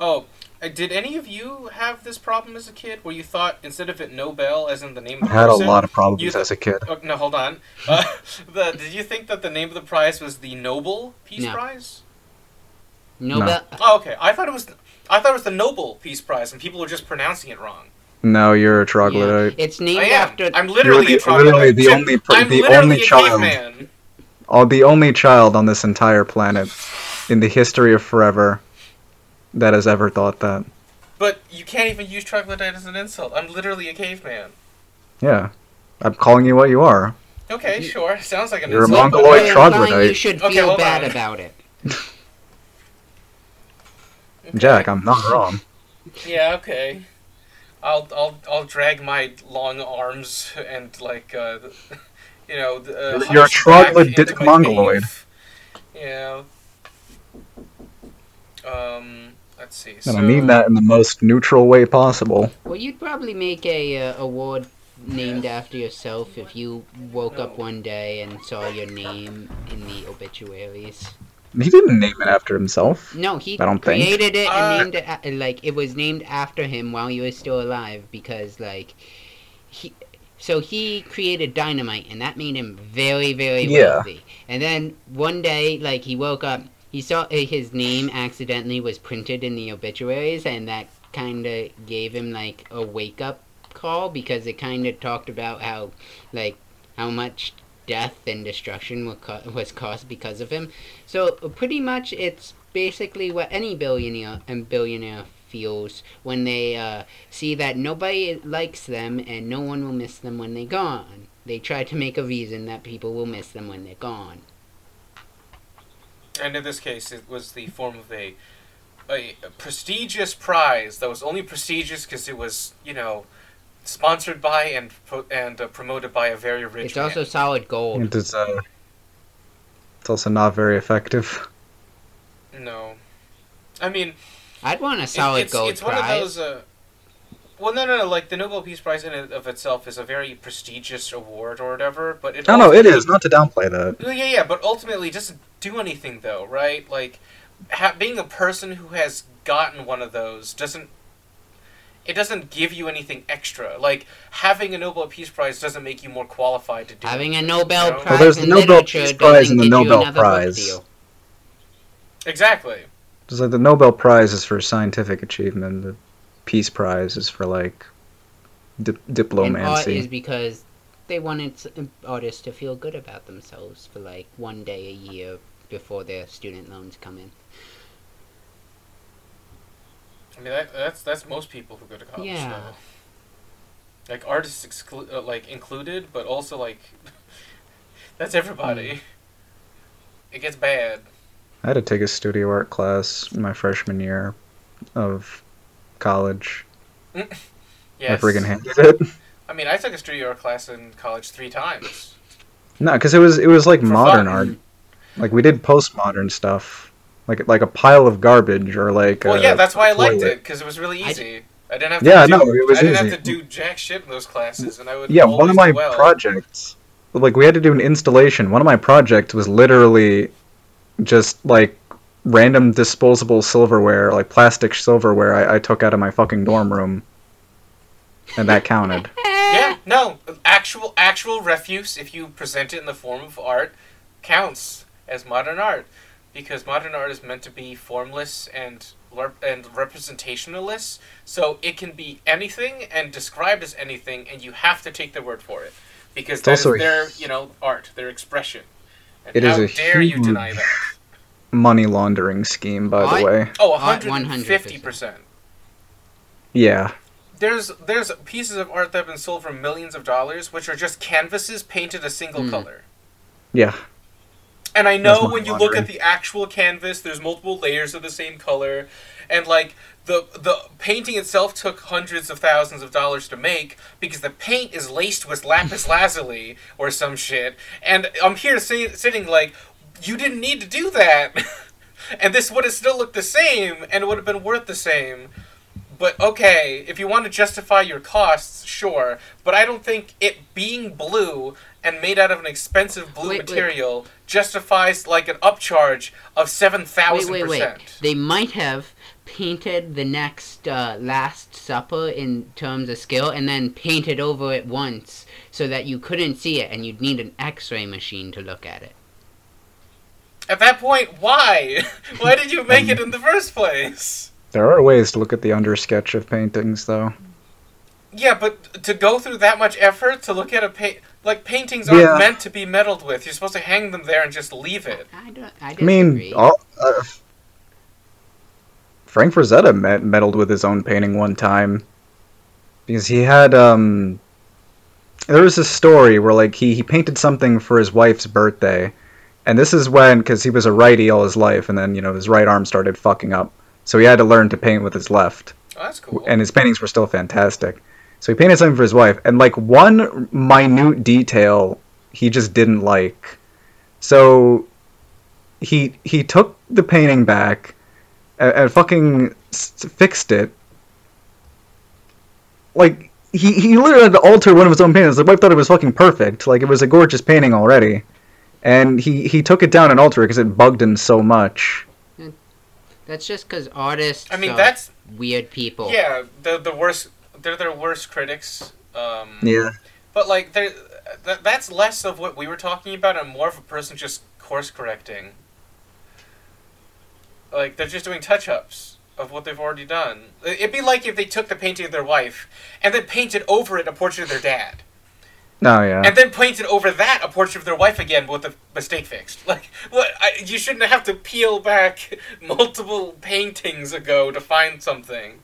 Oh, uh, did any of you have this problem as a kid, where you thought instead of it Nobel, as in the name of I the had a lot of problems th- as a kid. Oh, no, hold on. Uh, [LAUGHS] the, did you think that the name of the prize was the Nobel Peace No. Prize? Nobel. Oh, okay. I thought it was. I thought it was the Nobel Peace Prize, and people were just pronouncing it wrong. No, you're a Yeah, troglodyte. it's named I am. after. I'm literally You're a the- troglodyte. literally the only per- I'm the literally only a child. caveman. Oh, the only child on this entire planet, in the history of forever, that has ever thought that. But you can't even use troglodyte as an insult. I'm literally a caveman. Yeah, I'm calling you what you are. Okay, You- sure. Sounds like an You're a insult. but- Mongoloid You're troglodyte. implying You should feel hold bad on. about it. [LAUGHS] Okay. Jack, I'm not wrong. Yeah, okay. I'll I'll I'll drag my long arms and like uh, [LAUGHS] You know, the, uh, You're a troglodytic mongoloid. cave. You. Um, let's see. And so, I mean that in the most neutral way possible. Well, you'd probably make a uh, award named after yourself if you woke up one day and saw your name in the obituaries. He didn't name it after himself. No, he I don't think. created it and Uh, named it a- like it was named after him while he was still alive because like he so he created dynamite and that made him very very Yeah. wealthy. And then one day like he woke up, he saw uh, his name accidentally was printed in the obituaries and that kind of gave him like a wake up call because it kind of talked about how like how much death and destruction wa- was caused because of him. So pretty much, it's basically what any billionaire and billionaire feels when they uh, see that nobody likes them and no one will miss them when they're gone. They try to make a reason that people will miss them when they're gone. And in this case, it was the form of a, a prestigious prize that was only prestigious because it was, you know, sponsored by and pro- and uh, promoted by a very rich It's man. also solid gold. And it's uh, it's also not very effective. No, I mean, I'd want a it- solid it's, gold it's one prize. of those. Uh, well, no, no, no. Like the Nobel Peace Prize in and of itself is a very prestigious award or whatever. But it No, no, it ultimately- is. Not to downplay that. Well, yeah, yeah, but ultimately it doesn't do anything though, right? Like, ha- being a person who has gotten one of those doesn't. It doesn't give you anything extra. Like having a Nobel Peace Prize doesn't make you more qualified to do. Having a Nobel you know? Prize Well, there's in the Nobel Peace Prize doesn't and the Nobel Prize. Exactly. It's like the Nobel Prize is for scientific achievement. The Peace Prize is for like di- And art diplomacy. is because they wanted um, artists to feel good about themselves for like one day a year before their student loans come in. I mean, that, that's that's most people who go to college. Yeah. Though. Like artists exclu- uh, like included, but also like [LAUGHS] that's everybody. It gets bad. I had to take a studio art class my freshman year of college. [LAUGHS] I Yes. freaking hated it. I mean, I took a studio art class in college three times. No, because it was it was like For modern fun. art. Like we did postmodern stuff, like like a pile of garbage or like. Well, a yeah, that's why I liked toilet. it because it was really easy. I didn't have to. Yeah, do, no, it was I didn't easy. have to do jack shit in those classes, and I would. Yeah, one of my well. projects, like we had to do an installation. One of my projects was literally just like random disposable silverware, like plastic silverware I, I took out of my fucking dorm room, and that counted. [LAUGHS] Yeah, no, actual actual refuse, if you present it in the form of art, counts as modern art, because modern art is meant to be formless and and representationalist. So it can be anything and described as anything, and you have to take their word for it, because It's that is also their you know art, their expression. And It is how a dare you huge- deny that? Money laundering scheme, by I- the way. Oh, 150 percent. Yeah, There's there's pieces of art that have been sold for millions of dollars, which are just canvases painted a single Hmm. color. yeah. And I know when you look at the actual canvas, there's multiple layers of the same color, and like the the painting itself took hundreds of thousands of dollars to make because the paint is laced with lapis [LAUGHS] lazuli or some shit. And I'm here say, sitting like, you didn't need to do that, [LAUGHS] and this would have still looked the same, and it would have been worth the same. But okay, if you want to justify your costs, sure. But I don't think it being blue and made out of an expensive blue Wait, wait. Material justifies like an upcharge of seven Wait, wait, wait. percent. They might have painted the next uh, Last Supper in terms of skill and then painted over it once so that you couldn't see it and you'd need an x ray machine to look at it. At that point, why? [LAUGHS] why did you make it in the first place? There are ways to look at the undersketch of paintings, though. Yeah, but to go through that much effort to look at a paint, like paintings aren't Yeah. meant to be meddled with. You're supposed to hang them there and just leave it. I don't. I I disagree. mean, all, uh, Frank Frazetta met, meddled with his own painting one time because he had um. There was a story where like he he painted something for his wife's birthday, and this is when because he was a righty all his life, and then you know his right arm started fucking up, so he had to learn to paint with his left Oh, that's cool. and his paintings were still fantastic. So he painted something for his wife, and like one minute detail he just didn't like. So he he took the painting back and, and fucking s- fixed it. Like he he literally had to alter one of his own paintings. The wife thought it was fucking perfect. Like it was a gorgeous painting already, and he he took it down and altered it because it bugged him so much. That's just because artists. I mean, are that's weird people. yeah, the the worst. They're their worst critics. Um, Yeah. But like, they're, that that's less of what we were talking about, and more of a person just course correcting. Like they're just doing touch ups of what they've already done. It'd be like if they took the painting of their wife and then painted over it a portrait of their dad, No, yeah. and then painted over that a portrait of their wife again with the mistake fixed. [LAUGHS] Like, what? I, you shouldn't have to peel back [LAUGHS] multiple paintings ago to find something.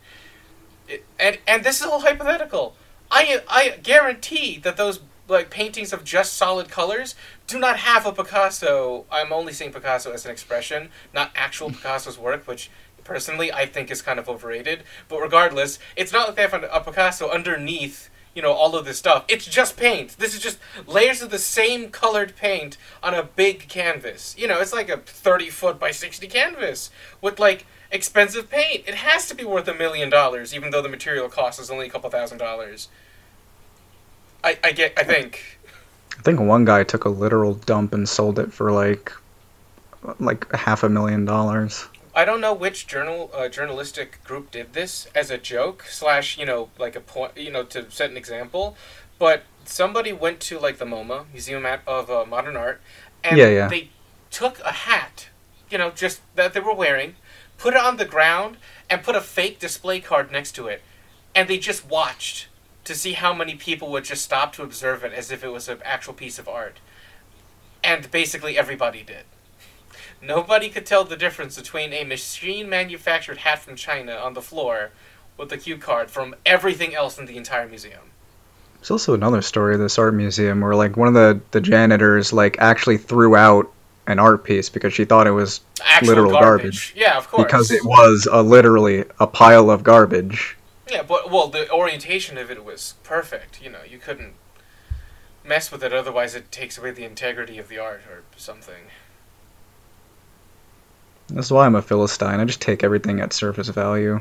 And and this is all hypothetical. I I guarantee that those like paintings of just solid colors do not have a Picasso. I'm only seeing Picasso as an expression, not actual hmm. Picasso's work, which personally I think is kind of overrated. But regardless, it's not like they have a, a Picasso underneath you know all of this stuff. It's just paint. This is just layers of the same colored paint on a big canvas. You know, it's like a 30 foot by 60 canvas with like expensive paint. It has to be worth a million dollars, even though the material cost is only a couple thousand dollars. I, I get. I think. I think one guy took a literal dump and sold it for like like half a million dollars. I don't know which journal uh, journalistic group did this as a joke slash you know like a point you know to set an example, but somebody went to like the MoMA Museum of uh, Modern Art, and Yeah, yeah. they took a hat, you know, just that they were wearing, put it on the ground, and put a fake display card next to it, and they just watched to see how many people would just stop to observe it as if it was an actual piece of art, and basically everybody did. Nobody could tell the difference between a machine manufactured hat from China on the floor with a cue card from everything else in the entire museum. There's also another story of this art museum where like one of the the janitors like actually threw out an art piece because she thought it was Actual Literal garbage. garbage. Yeah, of course. because it was a literally a pile of garbage. Yeah, but well, the orientation of it was perfect. You know, you couldn't mess with it, otherwise it takes away the integrity of the art or something. That's why I'm a philistine. I just take everything at surface value.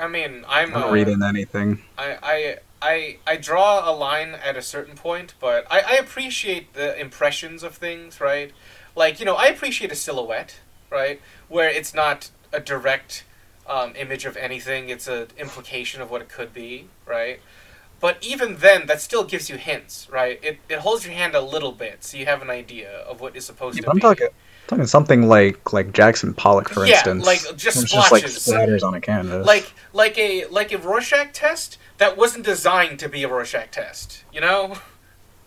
I mean, I'm I don't uh, read anything. I, I I I draw a line at a certain point, but I, I appreciate the impressions of things, right? Like you know, I appreciate a silhouette, right, where it's not a direct um, image of anything; it's an implication of what it could be, right? But even then, that still gives you hints, right? It, it holds your hand a little bit, so you have an idea of what is supposed Yeah, to I'm be. talking talking something like like Jackson Pollock, for Yeah, instance. like, just It's just like splatters on a canvas. like like a like a Rorschach test that wasn't designed to be a Rorschach test, you know? [LAUGHS]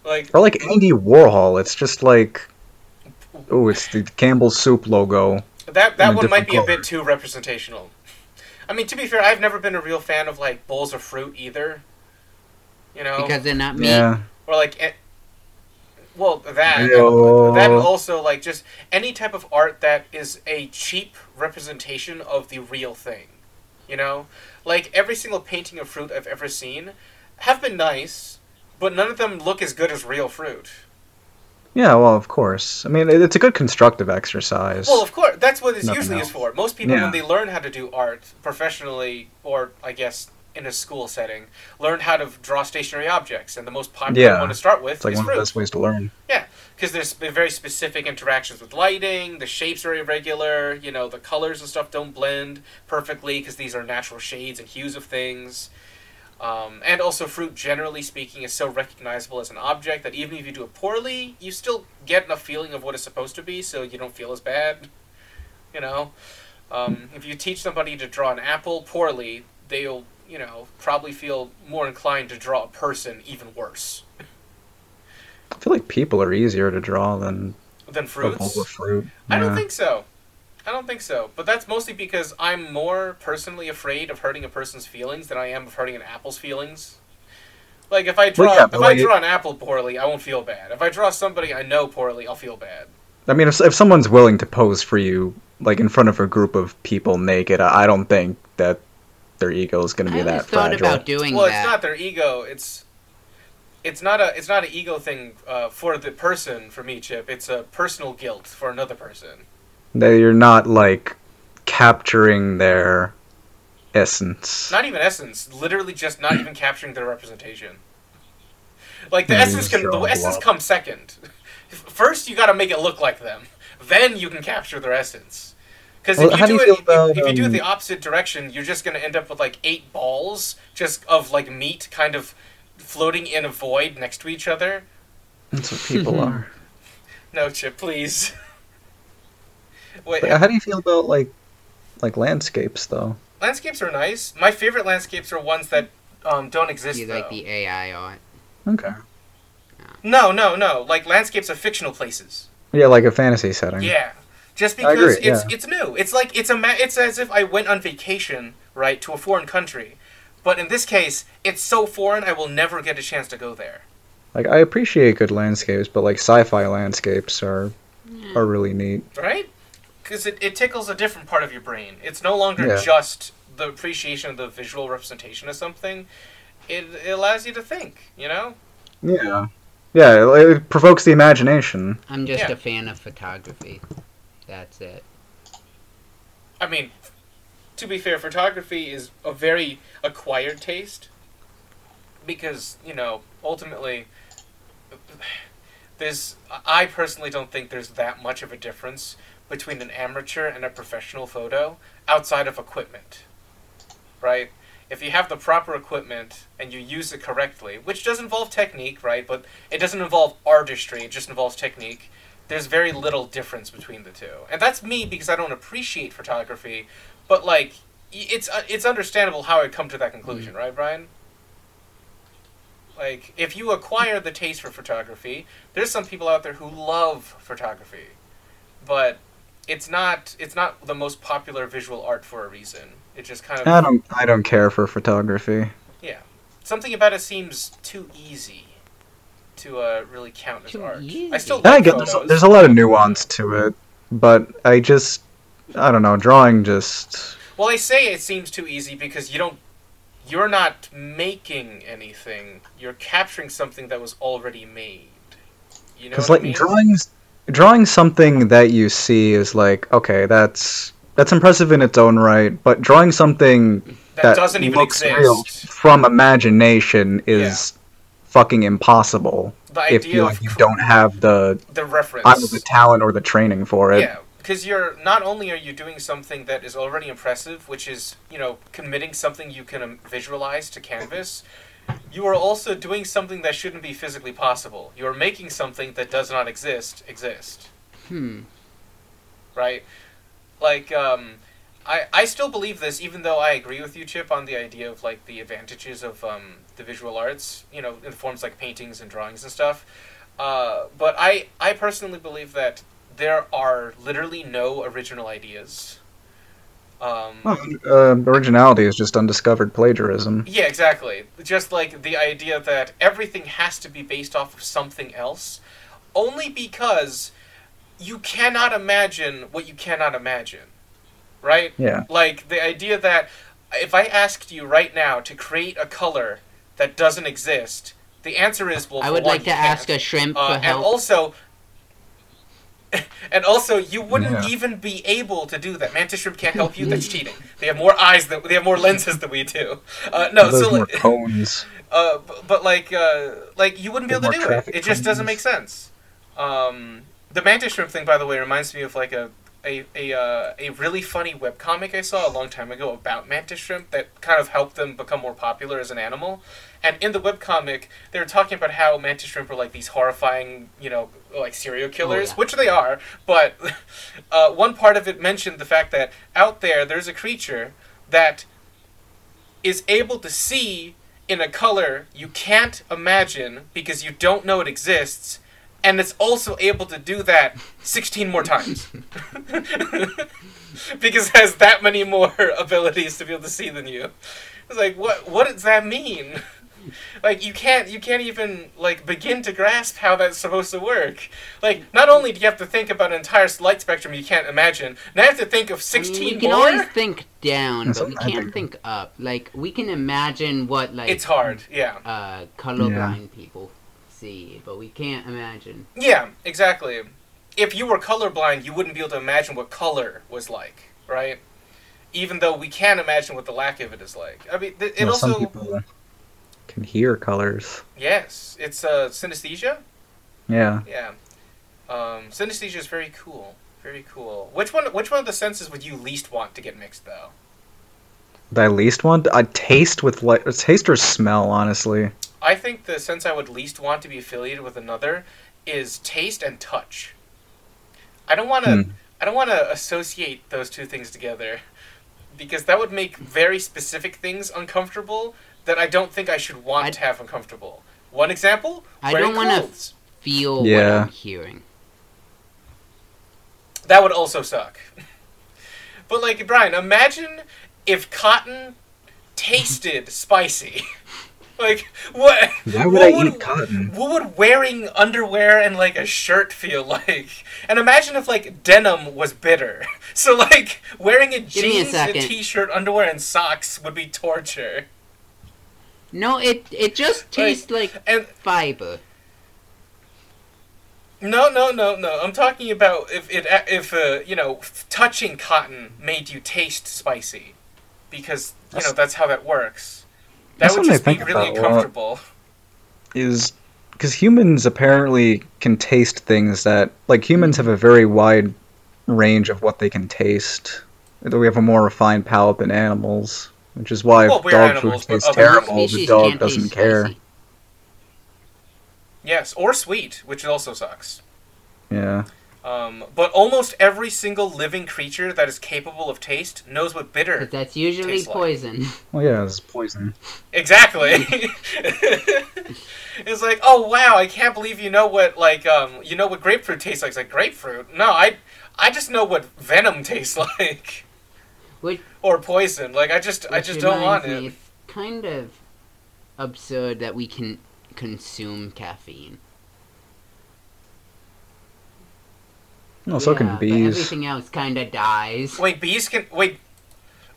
Like or like Andy Warhol. It's just like oh, it's the Campbell's soup logo. that that one might different be a bit too representational. I mean, to be fair, I've never been a real fan of like bowls of fruit either. You know, Because they're not meat. Yeah. or like, eh, well, that Yo. that also like just any type of art that is a cheap representation of the real thing. You know, like every single painting of fruit I've ever seen have been nice, but none of them look as good as real fruit. Yeah, well, of course. I mean, it's a good constructive exercise. Well, of course, that's what it Nothing usually else. is for. Most people, Yeah. when they learn how to do art professionally, or I guess in a school setting, learn how to draw stationary objects, and the most popular Yeah. one to start with it's like is one of the fruit. best ways to learn. Yeah, because there's very specific interactions with lighting. The shapes are irregular. You know, the colors and stuff don't blend perfectly because these are natural shades and hues of things. Um, and also, fruit, generally speaking, is so recognizable as an object that even if you do it poorly, you still get a feeling of what it's supposed to be, so you don't feel as bad. [LAUGHS] You know, um, if you teach somebody to draw an apple poorly, they'll, you know, probably feel more inclined to draw a person even worse I feel like people are easier to draw than than a fruits. fruit. I don't think so. I don't think so. But that's mostly because I'm more personally afraid of hurting a person's feelings than I am of hurting an apple's feelings. Like if I draw yeah, if but I like- draw an apple poorly, I won't feel bad. If I draw somebody I know poorly, I'll feel bad. I mean, if if someone's willing to pose for you, like in front of a group of people naked, I I don't think that their ego is going to be that always thought fragile. about doing well, that. it's not their ego. It's it's not a it's not an ego thing uh, for the person for me, Chip. It's a personal guilt for another person. That you're not like capturing their essence. Not even essence. Literally, just not even [CLEARS THROAT] capturing their representation. Like the Yeah, you essence just can the essence comes second. First, you got to make it look like them. Then you can capture their essence. Because Well, if you do, do you it, feel if- about, if, you do it um, the opposite direction, you're just gonna end up with like eight balls, just of like meat, kind of floating in a void next to each other. That's what people [LAUGHS] are. No, Chip, please. [LAUGHS] Wait, But how do you feel about like like landscapes though? landscapes are nice. My favorite landscapes are ones that um, don't exist. You though. like the AI art? Okay. No, no, no. Like landscapes of fictional places. Yeah, like a fantasy setting. Yeah. Just because agree, it's yeah. it's new. It's like it's a ma- it's as if I went on vacation, right, to a foreign country. But in this case, it's so foreign I will never get a chance to go there. Like I appreciate good landscapes, but like sci-fi landscapes are are really neat. Right? Cuz it, it tickles a different part of your brain. It's no longer Yeah. just the appreciation of the visual representation of something. It, it allows you to think, you know? Yeah. Yeah, it, it provokes the imagination. I'm just Yeah. a fan of photography. That's it. I mean, to be fair, photography is a very acquired taste because you know ultimately there's I personally don't think there's that much of a difference between an amateur and a professional photo outside of equipment, right? If you have the proper equipment and you use it correctly, which does involve technique, right? But it doesn't involve artistry; it just involves technique. There's very little difference between the two, and that's me because I don't appreciate photography. But like, it's uh, it's understandable how I come to that conclusion, right, Brian? Like, if you acquire the taste for photography, there's some people out there who love photography, but it's not it's not the most popular visual art for a reason. It just kind of I don't I don't care for photography. Yeah, something about it seems too easy to uh, really count as Too art. I easy. still I get there's, photos. there's a lot of nuance to it, but I just I don't know, drawing just Well, I say it seems too easy because you don't. You're not making anything. You're capturing something that was already made. You know Because like I mean? drawings, drawing something that you see is like okay, that's that's impressive in its own right. But drawing something that, that, doesn't even exist. real from imagination is fucking impossible. The If you like, you don't have the the reference. either the talent or the training for it. Yeah, because you're not only are you doing something that is already impressive, which is you know committing something you can um, visualize to canvas. You are also doing something that shouldn't be physically possible. You are making something that does not exist exist. Hmm. right? Like, um, I I still believe this, even though I agree with you, Chip, on the idea of like the advantages of um, the visual arts, you know, in forms like paintings and drawings and stuff. Uh, but I I personally believe that there are literally no original ideas. Um, Well, uh, originality is just undiscovered plagiarism. yeah, exactly. Just like the idea that everything has to be based off of something else, only because you cannot imagine what you cannot imagine. Right? Yeah. Like the idea that if I asked you right now to create a color that doesn't exist, the answer is well. I would one, like to ask a shrimp Uh, for and also, [LAUGHS] and also, you wouldn't Yeah. even be able to do that. Mantis shrimp can't help you. That's [LAUGHS] cheating. They have more eyes than they have more lenses than we do. Uh, no, Those so more like, cones. [LAUGHS] uh, b- but like, uh, like you wouldn't be able to do it. It just doesn't make sense. Um, the mantis shrimp thing, by the way, reminds me of like a a a, uh, a really funny webcomic I saw a long time ago about mantis shrimp that kind of helped them become more popular as an animal. And in the webcomic, they were talking about how mantis shrimp are like these horrifying, you know, like serial killers, yeah. which they are. But [LAUGHS] uh, one part of it mentioned the fact that out there, there's a creature that is able to see in a color you can't imagine because you don't know it exists, and it's also able to do that 16 more times. [LAUGHS] because it has that many more [LAUGHS] abilities to be able to see than you. It's like what what does that mean? Like you can't you can't even like begin to grasp how that's supposed to work. Like not only do you have to think about an entire light spectrum you can't imagine, now you have to think of I mean, 16 we can more. always think down, That's but we can't think. think up. Like we can imagine what like It's hard, yeah. uh colorblind people see, but we can't imagine. Yeah, exactly. If you were colorblind, you wouldn't be able to imagine what color was like, right? Even though we can imagine what the lack of it is like. I mean, th- it Well, also some people can hear colors. yes, it's uh, synesthesia. Yeah. Yeah, um, synesthesia is very cool. Very cool. Which one? Which one of the senses would you least want to get mixed, though? The least one? I taste with like taste or smell, honestly. I think the sense I would least want to be affiliated with another is taste and touch. I don't want to. Hmm. I don't want to associate those two things together because that would make very specific things uncomfortable that I don't think I should want I'd- to have uncomfortable. One example: I don't wanna- clothes. Feel Yeah. what I'm hearing. That would also suck. [LAUGHS] but like Brian, imagine if cotton tasted spicy. [LAUGHS] like what? Why would what I would- eat cotton? What would wearing underwear and like a shirt feel [LAUGHS] like? And imagine if like denim was bitter. [LAUGHS] So like wearing a me a jeans, a, second. t-shirt, underwear, and socks would be torture. No, it it just tastes like And fiber. no, no, no, no. I'm talking about if it if uh, you know touching cotton made you taste spicy, because you That's- know that's how that works. That That's would something I just be think really about a lot. uncomfortable. Is because humans apparently can taste things that like humans have a very wide range of what they can taste. We have a more refined palate than animals, which is why Well, if dog animals, food tastes terrible, the dog doesn't care. spicy. Yes, or sweet, which also sucks. Yeah. Um, but almost every single living creature that is capable of taste knows what bitter. But that's usually Tastes like. poison. [LAUGHS] Well, yeah, it's poison. Exactly. [LAUGHS] it's like, oh wow, I can't believe you know what like um you know what grapefruit tastes like. It's like grapefruit. No, I I just know what venom tastes [LAUGHS] like. Which- or poison. Like I just I just don't want reminds me, it. It's kind of absurd that we can consume caffeine. No, so Yeah, can but bees. everything else kind of dies. Wait, bees can wait.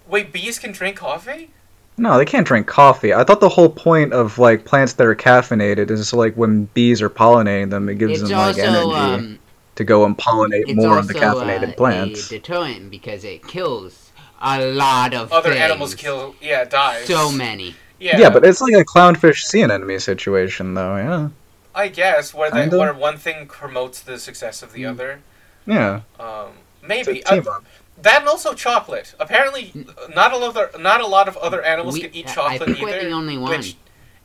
Wait, bees can drink coffee? No, they can't drink coffee. I thought the whole point of like plants that are caffeinated is like when bees are pollinating them, it gives It's them like also energy um, to go and pollinate more also of the caffeinated uh, plants. a deterrent because it kills a lot of Other things. animals kill. Yeah, die. so many. Yeah, Yeah. but it's like a clownfish sea anemone situation, though. Yeah, I guess where they, where one thing promotes the success of the Mm. other. Yeah. Um, maybe uh, that and also chocolate. Apparently, not a lot of other, not a lot of other animals We- can eat I chocolate think either. we're the only one. Which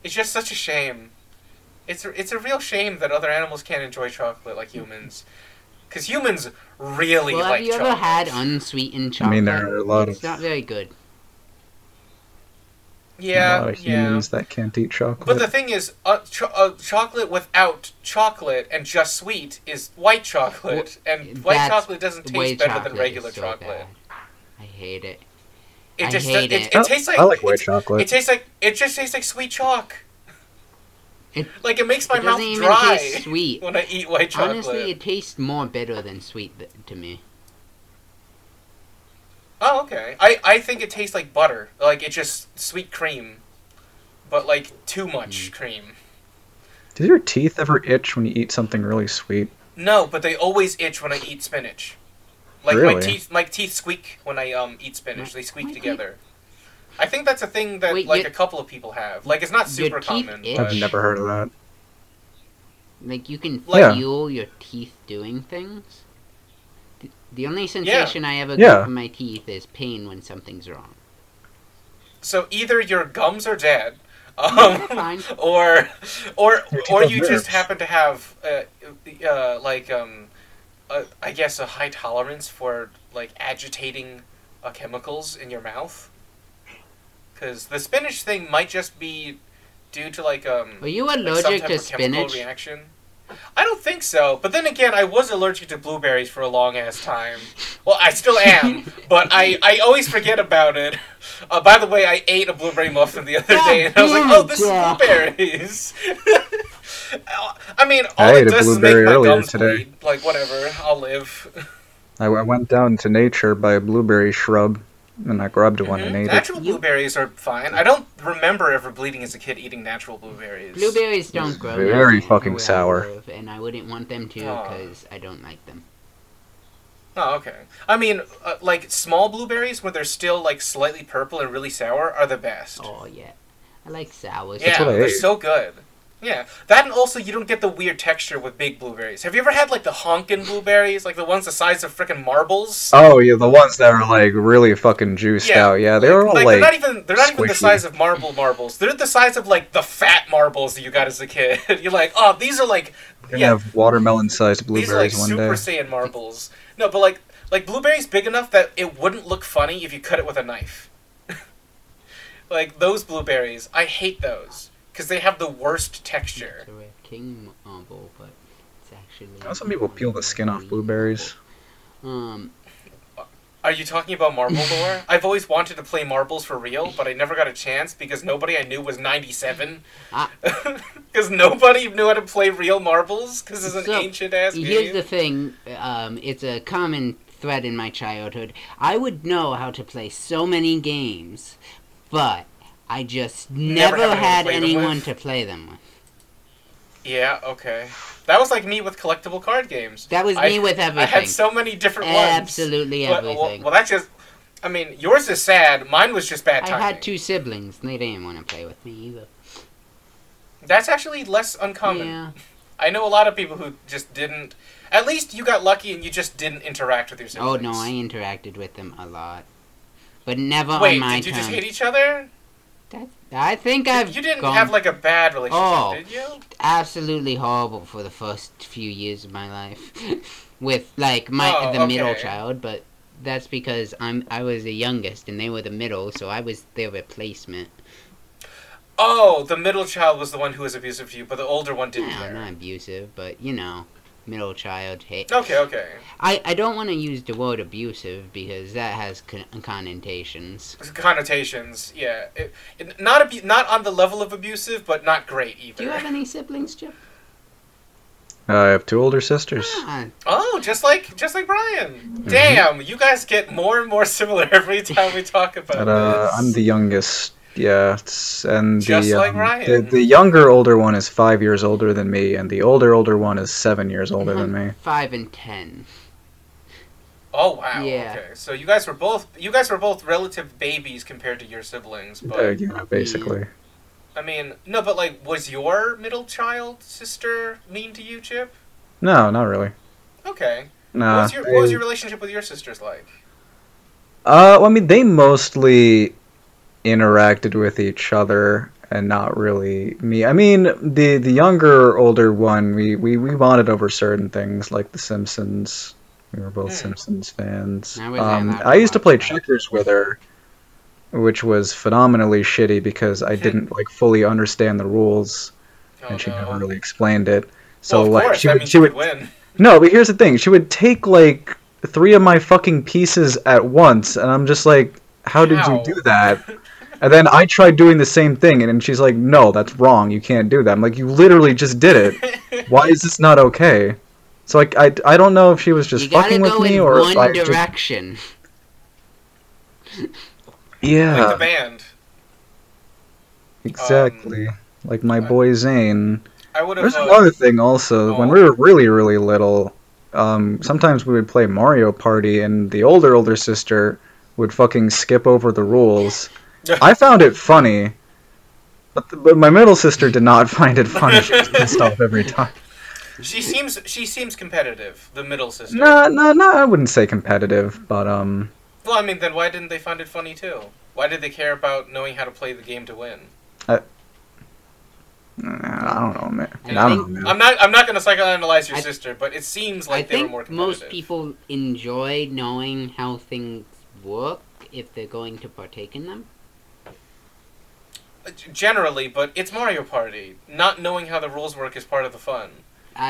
it's just such a shame. It's a, it's a real shame that other animals can't enjoy chocolate like humans. Because humans really well, like have you chocolate. ever had unsweetened chocolate? I mean, there are a lot of. it's of not very good. Yeah, a lot of yeah. humans that can't eat chocolate. But the thing is, uh, cho- uh, chocolate without chocolate and just sweet is white chocolate, and white chocolate doesn't taste better than regular so chocolate. bad. I hate it. It I just hate it, it. it, I- tastes like I like white chocolate. It tastes like it just tastes like sweet chalk. It- like it makes my it mouth doesn't even dry taste sweet. [LAUGHS] when I eat white chocolate. Honestly, it tastes more bitter than sweet to me. Oh, okay. I, I think it tastes like butter. Like it's just sweet cream, but like too much Mm. cream. Does your teeth ever itch when you eat something really sweet? No, but they always itch when I eat spinach. Like my teeth, my teeth squeak when I um eat spinach. They squeak my teeth- together. I think that's a thing that Wait, like your- a couple of people have. Like it's not your super teeth common. itch? But... I've never heard of that. Like you can Yeah. feel your teeth doing things. The- The only sensation I ever Yeah. get from my teeth is pain when something's wrong. So either your gums are dead, [LAUGHS] um, fine. or or or you nerves. just happen to have uh, uh, like um, uh, I guess a high tolerance for like agitating uh, chemicals in your mouth. Because the spinach thing might just be due to like um Are you like some allergic type to spinach? reaction. I don't think so. But then again, I was allergic to blueberries for a long ass time. Well, I still am, [LAUGHS] but I, I always forget about it. Uh, by the way, I ate a blueberry muffin the other day, and I was like, "Oh, this Jack." is blueberries." [LAUGHS] I mean, all I it ate a does is make blueberry my earlier gums today. bleed. Like whatever, I'll live. [LAUGHS] I, I went down to nature by a blueberry shrub. And I grabbed one Mhm. and ate it. Natural blueberries are fine. I don't remember ever bleeding as a kid eating natural blueberries. Blueberries don't grow. Very fucking sour. live, and I wouldn't want them to Aw. because I don't like them. Oh, okay. I mean, uh, like small blueberries when they're still like slightly purple and really sour are the best. Oh yeah, I like sours. yeah, what I they're so good. Yeah, that and also you don't get the weird texture with big blueberries. Have you ever had like the honkin' blueberries, like the ones the size of freaking marbles? Oh yeah, the ones that are like really fucking juiced Yeah, out. Yeah, they were all like, like, they're not even they're not even the size of marble marbles. They're the size of like the fat marbles that you got as a kid. [LAUGHS] You're like, oh, these are like We're yeah, have watermelon-sized these are like blueberries one Super day. Saiyan marbles. No, but like like blueberries big enough that it wouldn't look funny if you cut it with a knife. [LAUGHS] like those blueberries, I hate those because they have the worst texture. It's a red king marble, but it's actually. How some people peel the skin off blueberries? Um, Are you talking about marble lore? [LAUGHS] I've always wanted to play marbles for real, but I never got a chance because nobody I knew was 97. Ah. [LAUGHS] Because nobody knew how to play real marbles because it's an So, ancient ass game. here's game. the thing. Um, it's a common thread in my childhood. I would know how to play so many games, but I just Never never, had anyone to play them with? to play them with. Yeah, okay. That was like me with collectible card games. That was I- me with everything. I had so many different ones. Absolutely But- well- everything. Well, that's just. I mean, yours is sad. Mine was just bad timing. I had two siblings. They didn't want to play with me either. That's actually less uncommon. Yeah. I know a lot of people who just didn't. At least you got lucky and you just didn't interact with your oh, siblings. Oh no, I interacted with them a lot, but never Wait, on my Wait, did you just hate each other? That- I think I've you didn't gone have like a bad relationship, Oh. did you? absolutely horrible for the first few years of my life, [LAUGHS] with like my Oh, the middle child. But that's because I'm I was the youngest and they were the middle, so I was their replacement. Oh, the middle child was the one who was abusive to you, but the older one didn't No, care. not abusive, but you know, middle child hate. Okay, okay. I I don't want to use the word abusive because that has con- connotations. [LAUGHS] Connotations, yeah. It, it, not abu- not on the level of abusive, but not great either. Do you have any siblings, Chip? I have two older sisters. Ah, Oh, just like just like Brian. Mm-hmm. Damn, you guys get more and more [LAUGHS] similar every time we talk about But uh, this. I'm the youngest. Yeah, it's- and Just the, like um, Ryan. the the younger older one is five years older than me, and the older older one is seven years older than me. [LAUGHS] Five and ten. Oh wow. Yeah. Okay. So you guys were both you guys were both relative babies compared to your siblings, but Uh, yeah, basically. I mean, no, but like was your middle child sister mean to you, Chip? No, not really. Okay. No. what was your what was your relationship with your sisters like? Uh, well, I mean, they mostly interacted with each other and not really me. I mean, the the younger, older one, we we, we bonded over certain things like The Simpsons. We were both Hmm. Simpsons fans. I Um, I used to play checkers with her, which was phenomenally shitty because I didn't like fully understand the rules, Oh, and she no. never really explained it. So well, of like course, she would she would win. no, but here's the thing. She would take like three of my fucking pieces at once, and I'm just like, how did How? you do that? [LAUGHS] And then I tried doing the same thing, and then she's like, no, that's wrong. You can't do that. I'm like, you literally just did it. Why is this not okay? So like, I, I don't know if she was just you fucking with me or one if I just, direction. yeah, like the band. exactly. like my I- boy Zayn. I would have. There's Uh, another thing also. When oh. we were really, really little, um, sometimes we would play Mario Party, and the older, older sister would fucking skip over the rules. I found it funny, but, the, but my middle sister did not find it funny. She was pissed off every time. she seems she seems competitive. The middle sister. No, no, no. I wouldn't say competitive, but um, Well, I mean, then why didn't they find it funny too? Why did they care about knowing how to play the game to win? I don't know, man. I, I don't think- know, man. I'm not. I'm not going to psychoanalyze your I- sister, but it seems I like they were think more competitive. most people enjoy knowing how things work if they're going to partake in them. Uh, generally, but it's Mario Party. Not knowing how the rules work is part of the fun,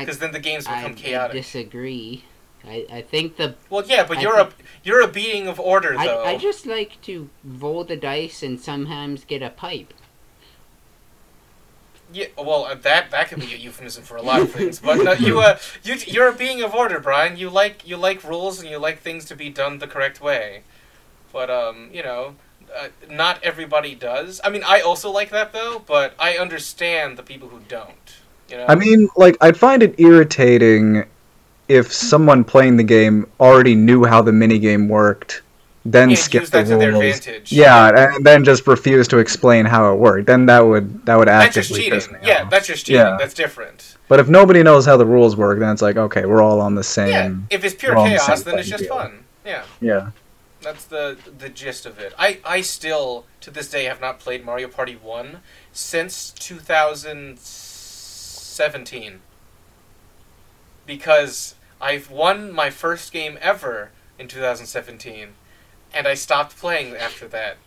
because then the games become I chaotic. I disagree. I, I think the well, yeah, but I you're a you're a being of order, though. I, I just like to roll the dice and sometimes get a pipe. Yeah, well, uh, that that could be a euphemism for a lot of things. But no, you uh, you you're a being of order, Brian. You like you like rules and you like things to be done the correct way. but um, you know, uh, not everybody does. I mean, I also like that though, but I understand the people who don't. You know. I mean, like, I'd find it irritating if someone playing the game already knew how the minigame worked, then and skip the that to their rules. advantage. Yeah, and then just refuse to explain how it worked. Then that would that would That's just cheating. Yeah, off. that's just cheating. Yeah. That's different. But if nobody knows how the rules work, then it's like okay, we're all on the same. Yeah. If it's pure we're the chaos, then it's just field. fun. Yeah. Yeah. That's the the gist of it. I, I still to this day have not played Mario Party 1 since 2017. Because I've won my first game ever in 2017 and I stopped playing after that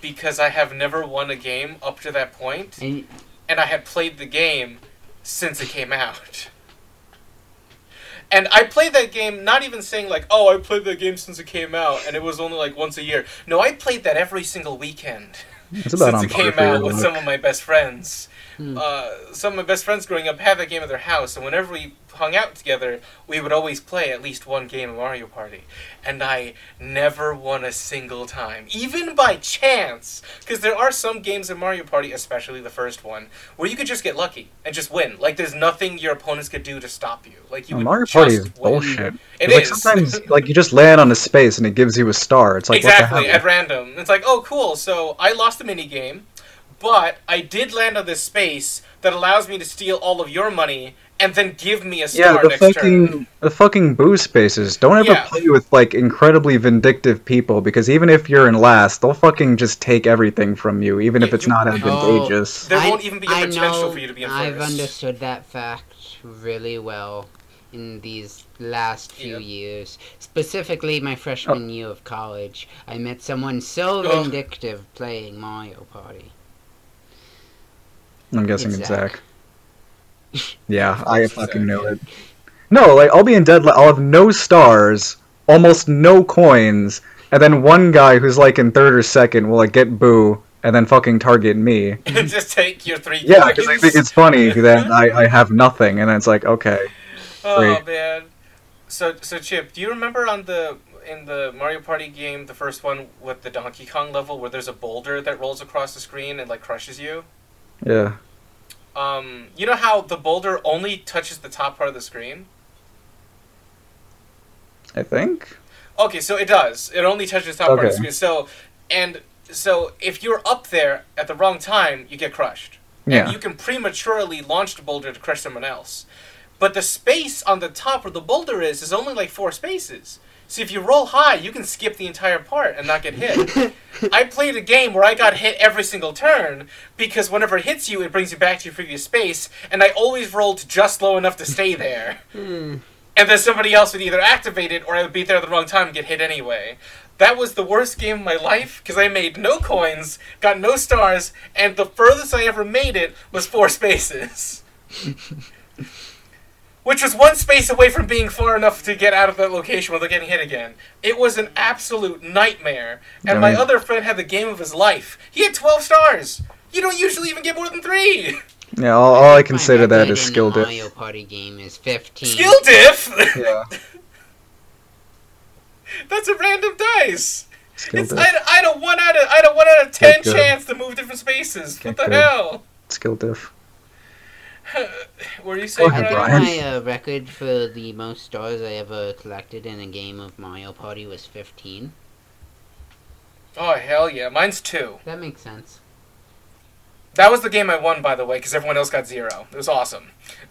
because I have never won a game up to that point And and I had played the game since it came out. And I played that game not even saying like, "Oh, I played that game since it came out," and it was only like once a year. No, I played that every single weekend It's about since it came out with some of my best friends. Hmm. Uh, some of my best friends growing up had that game at their house, and whenever we hung out together, we would always play at least one game of Mario Party. And I never won a single time, even by chance. Because there are some games in Mario Party, especially the first one, where you could just get lucky and just win. Like there's nothing your opponents could do to stop you. Like you would Mario just Party is win. bullshit. It like sometimes [LAUGHS] like you just land on a space and it gives you a star. It's like exactly what the at random. It's like, oh, cool. So I lost the mini game, but I did land on this space that allows me to steal all of your money and then give me a Yeah, star the next fucking turn. the fucking boo spaces. Don't ever Yeah. play with like incredibly vindictive people because even if you're in last, they'll fucking just take everything from you, even if it's you- not Oh. advantageous. There I- won't even be a I potential know for you to be in first. I've understood that fact really well in these last few Yep. years. Specifically, my freshman oh. year of college, I met someone so Ugh. vindictive playing Mario Party. I'm guessing It's it's Zach. Zach. Yeah, [LAUGHS] I fucking knew it. No, like I'll be in dead. I'll have no stars, almost no coins, and then one guy who's like in third or second will like get boo and then fucking target me. [LAUGHS] just take your three. Yeah, because I think it's funny [LAUGHS] that I, I have nothing, and then it's like okay. Oh Great. man. So so Chip, do you remember on the in the Mario Party game, the first one with the Donkey Kong level, where there's a boulder that rolls across the screen and like crushes you? Yeah. Um, you know how the boulder only touches the top part of the screen? I think. Okay, so it does. It only touches the top part of the screen. So and so if you're up there at the wrong time, you get crushed. Yeah. And you can prematurely launch the boulder to crush someone else. But the space on the top where the boulder is is only like four spaces. So if you roll high, you can skip the entire part and not get hit. [LAUGHS] I played a game where I got hit every single turn because whenever it hits you, it brings you back to your previous space, and I always rolled just low enough to stay there. [LAUGHS] Hmm. And then somebody else would either activate it or I would be there at the wrong time and get hit anyway. That was the worst game of my life because I made no coins, got no stars, and the furthest I ever made it was four [LAUGHS] spaces. Which was one space away from being far enough to get out of that location without getting hit again. It was an absolute nightmare. And my Right. other friend had the game of his life. He had 12 stars! You don't usually even get more than three! Yeah. All, all I My consider that record is in skill diff. Mario Party game is 15. Skill diff! Yeah. [LAUGHS] That's a random dice! Skill It's, diff. I, had, I had a one out of I had a one out of ten chance to move different spaces. What the good. hell? Skill diff. What are you saying, ahead, I think Brian? Brian. my uh, record for the most stars I ever collected in a game of Mario Party was 15. Oh hell yeah, mine's two. That makes sense. That was the game I won, by the way, because everyone else got zero. It was awesome. [LAUGHS]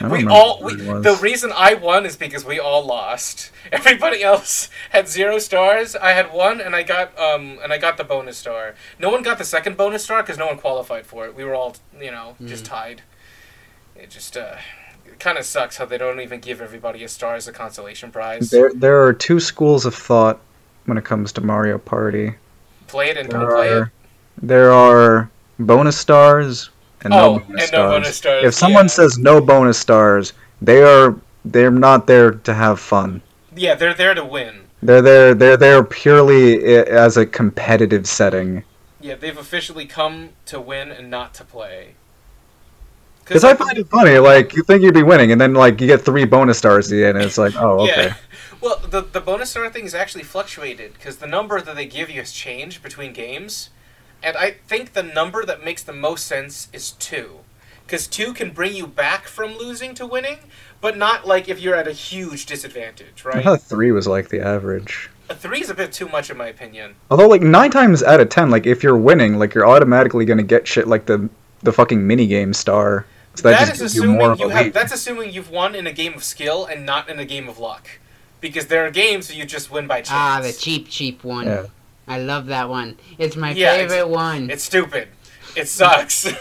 We all we, the reason I won is because we all lost. [LAUGHS] Everybody else had zero stars. I had one, and I got um and I got the bonus star. No one got the second bonus star because no one qualified for it. We were all you know just Mm. tied. It just uh, it kind of sucks how they don't even give everybody a star as a consolation prize. There, there are two schools of thought when it comes to Mario Party. play it and There don't play it. there are bonus stars and Oh, no bonus and no stars. bonus stars, If someone yeah. says no bonus stars, they are they're not there to have fun. Yeah, they're there to win. They're there they're there purely as a competitive setting. Yeah, they've officially come to win and not to play. Because I find it funny, like you think you'd be winning, and then like you get three bonus stars at the end, and it's like, oh, [LAUGHS] okay. Yeah. Well, the the bonus star thing is actually fluctuated because the number that they give you has changed between games, and I think the number that makes the most sense is two, because two can bring you back from losing to winning, but not like if you're at a huge disadvantage, right? I thought three was like the average. a three is a bit too much in my opinion. Although like nine times out of ten, like if you're winning, like you're automatically gonna get shit like the the fucking minigame star. So that, that just is gives you more of you a have. lead. That's assuming you've won in a game of skill and not in a game of luck, because there are games where you just win by chance. Ah, the cheap, cheap one. Yeah. I love that one. It's my Yeah, it's- favorite one. It's stupid. It sucks. [LAUGHS]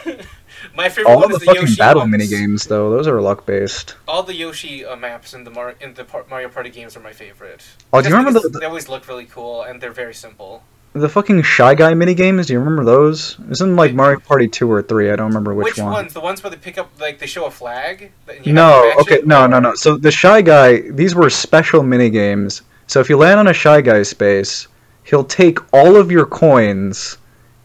My favorite All one the is the fucking Yoshi battle ones. minigames though, those are luck based. All the Yoshi uh, maps in the Mar- in the Par- Mario Party games are my favorite. Oh, do you remember because the, They always look really cool and they're very simple. The fucking Shy Guy minigames? Do you remember those? It was in like Mario Party two or three. I don't remember which, one. Which, one. ones? The ones where they pick up like they show a flag. and you have to No, okay, no, no, no. So the Shy Guy, these were special mini games. So if you land on a Shy Guy space, he'll take all of your coins,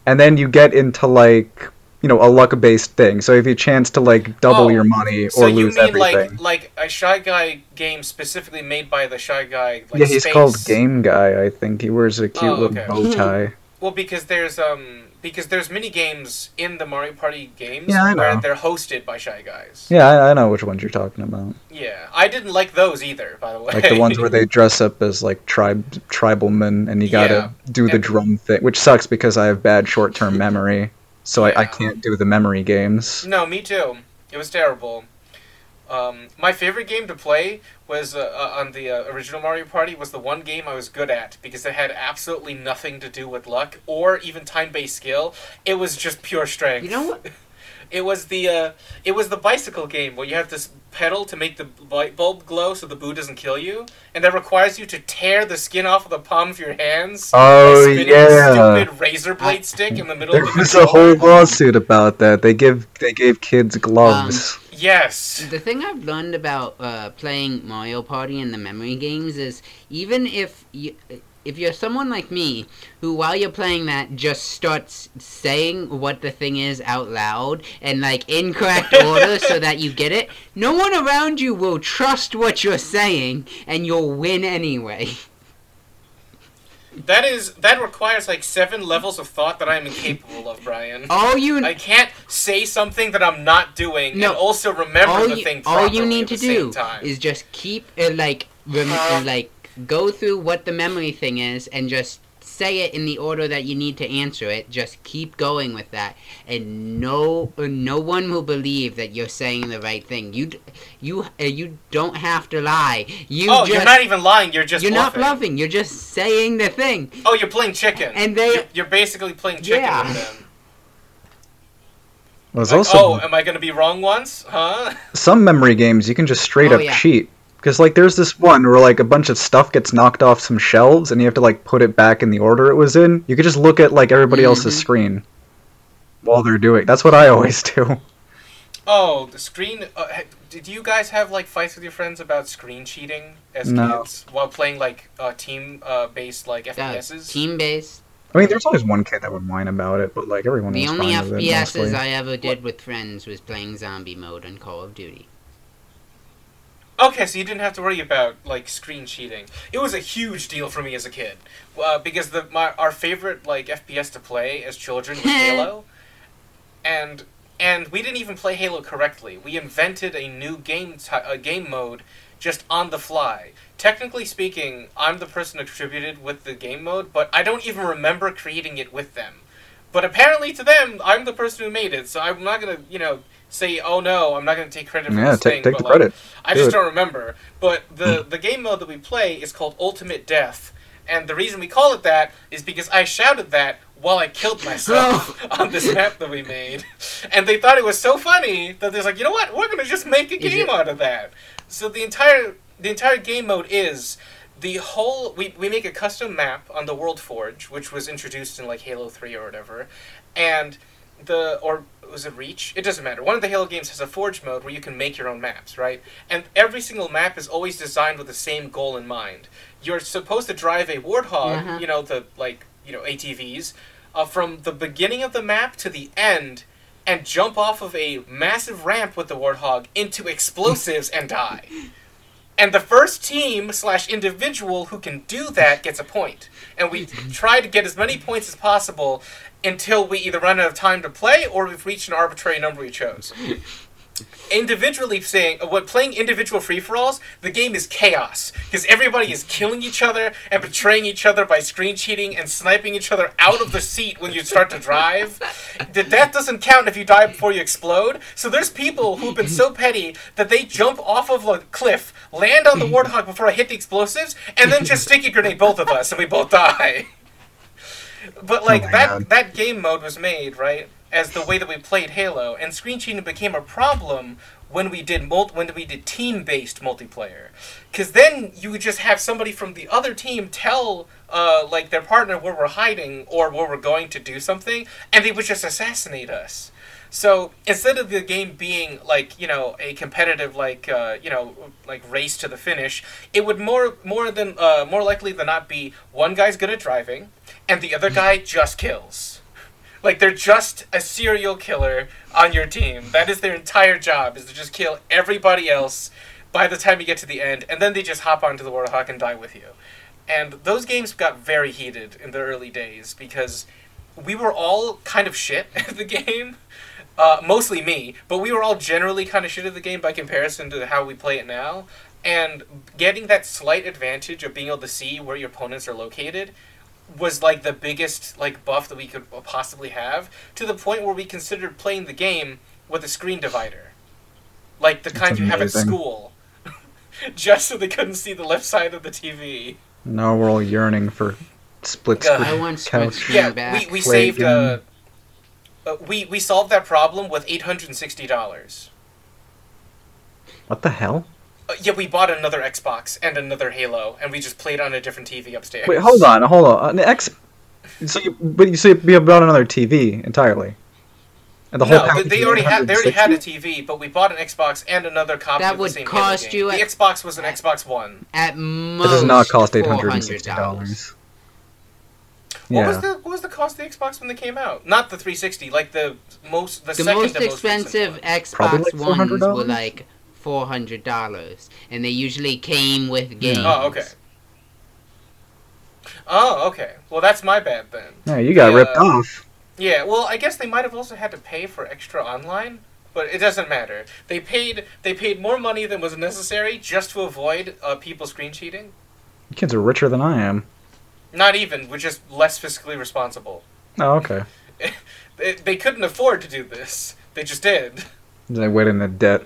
and then you get into like you know a luck-based thing. So if you chance to like double Oh, your money or So you lose mean everything. like like a Shy Guy game specifically made by the Shy Guy? Like, yeah, he's space? called Game Guy. I think he wears a cute Oh, little okay. bow tie. [LAUGHS] Well, because there's um because there's mini games in the Mario Party games Yeah, where they're hosted by Shy Guys. Yeah, I, I know which ones you're talking about. Yeah, I didn't like those either, by the way. Like the ones where they [LAUGHS] dress up as like tribe tribal men, and you gotta do the and- drum thing, which sucks because I have bad short-term [LAUGHS] memory, so I, I can't do the memory games. No, me too. It was terrible. Um, my favorite game to play was uh, uh, on the uh, original Mario Party was the one game I was good at because it had absolutely nothing to do with luck or even time-based skill. It was just pure strength. You know what? [LAUGHS] It was the uh, it was the bicycle game where you have this pedal to make the light bulb glow so the boo doesn't kill you, and that requires you to tear the skin off of the palm of your hands. Oh by yeah, a stupid razor blade stick in the middle there of the was a whole lawsuit about that. They give they gave kids gloves. Yes. The thing I've learned about uh, playing Mario Party and the memory games is even if you if you're someone like me who while you're playing that just starts saying what the thing is out loud and like in incorrect [LAUGHS] order so that you get it, no one around you will trust what you're saying and you'll win anyway. That is that requires like seven levels of thought that I am incapable of, Brian. All you I can't say something that I'm not doing No. and also remember the you, thing all you need to do time. is just keep uh, like rem- uh, like go through what the memory thing is and just say it in the order that you need to answer it just keep going with that and no uh, no one will believe that you're saying the right thing you you uh, you don't have to lie you oh, just you're not even lying. You're just you're not bluffing. bluffing you're just saying the thing Oh, you're playing chicken. And they- you're, you're basically playing chicken Yeah. with them. There's Like, also oh, am I gonna be wrong once? Huh? [LAUGHS] some memory games you can just straight Oh, up yeah. cheat. Because like there's this one where like a bunch of stuff gets knocked off some shelves and you have to like put it back in the order it was in. You could just look at like everybody else's Mhm. screen while they're doing. That's what I always do. Oh, the screen. Uh, did you guys have like fights with your friends about screen cheating as No. kids while playing like uh, team uh, based like FPSs? team based I mean, there's always one kid that would whine about it, but like everyone the was only fine with it fps's mostly. i ever did with friends was playing zombie mode on call of duty Okay, so you didn't have to worry about like screen cheating. It was a huge deal for me as a kid, uh, because the my our favorite like FPS to play as children was [LAUGHS] Halo, and and we didn't even play Halo correctly. We invented a new game ty- a game mode just on the fly. Technically speaking, I'm the person who contributed with the game mode, but I don't even remember creating it with them. But apparently to them, I'm the person who made it, so I'm not gonna, you know, say, "Oh no, I'm not gonna take credit for yeah, this take thing." take but, the like, credit. I Do just it. don't remember. But the hmm. the game mode that we play is called Ultimate Death, and the reason we call it that is because I shouted that while I killed myself [LAUGHS] [LAUGHS] on this map that we made, and they thought it was so funny that they're like, you know what, we're gonna just make a game out of that. So the entire the entire game mode is. The whole we, we make a custom map on the World Forge, which was introduced in like Halo Three or whatever, and the or was it Reach? It doesn't matter. One of the Halo games has a Forge mode where you can make your own maps, right? And every single map is always designed with the same goal in mind. You're supposed to drive a Warthog, Uh-huh. you know, the like you know ATVs, uh, from the beginning of the map to the end and jump off of a massive ramp with the warthog into explosives and die. [LAUGHS] And the first team slash individual who can do that gets a point. And we [LAUGHS] try to get as many points as possible until we either run out of time to play or we've reached an arbitrary number we chose. [LAUGHS] Individually saying uh, what playing individual free for alls, the game is chaos because everybody is killing each other and betraying each other by screen cheating and sniping each other out of the seat when you start to drive. The death doesn't count if you die before you explode. So there's people who've been so petty that they jump off of a cliff, land on the warthog before I hit the explosives, and then just sticky grenade both of us and we both die. [LAUGHS] But like my that God. that game mode was made right as the way that we played Halo, and screen cheating became a problem when we did mul- when we did team based multiplayer, because then you would just have somebody from the other team tell uh, like their partner where we're hiding or where we're going to do something, and they would just assassinate us. So instead of the game being like you know a competitive like uh, you know like race to the finish, it would more more than uh, more likely than not be one guy's good at driving, and the other guy just kills. Like they're just a serial killer on your team. That is their entire job is to just kill everybody else by the time you get to the end, and then they just hop onto the Warthog and die with you. And those games got very heated in the early days because we were all kind of shit [LAUGHS] at the game. Uh, mostly me, but we were all generally kind of shit at the game by comparison to how we play it now. And getting that slight advantage of being able to see where your opponents are located was like the biggest like buff that we could possibly have to the point where we considered playing the game with a screen divider, like the kind you have at school, [LAUGHS] just so they couldn't see the left side of the TV. Now we're all yearning for split God. screen I want split couch. screen Yeah, back. we, we saved. Uh, game. uh, we we solved that problem with eight hundred and sixty dollars. What the hell? Uh, yeah, we bought another Xbox and another Halo, and we just played on a different TV upstairs. Wait, hold on, hold on. An X. So you, but you so you bought another TV entirely, and the whole. no, they, they already had they already had a TV, but we bought an Xbox and another copy That of the would same cost Halo game. you The Xbox was an Xbox One. At It most, does not cost eight hundred and $400. sixty dollars. What was the what was the cost of the Xbox when they came out? Not the 360, like the most the, The second most to most expensive one. Xbox like ones were like four hundred dollars, and they usually came with games. Oh, okay. Oh, okay. Well, that's my bad then. Yeah, you got Yeah. ripped off. Yeah, well, I guess they might have also had to pay for extra online, but it doesn't matter. They paid they paid more money than was necessary just to avoid uh, people screen cheating. You kids are richer than I am. Not even, we're just less fiscally responsible. Oh, okay. [LAUGHS] They, they couldn't afford to do this. They just did. They went into debt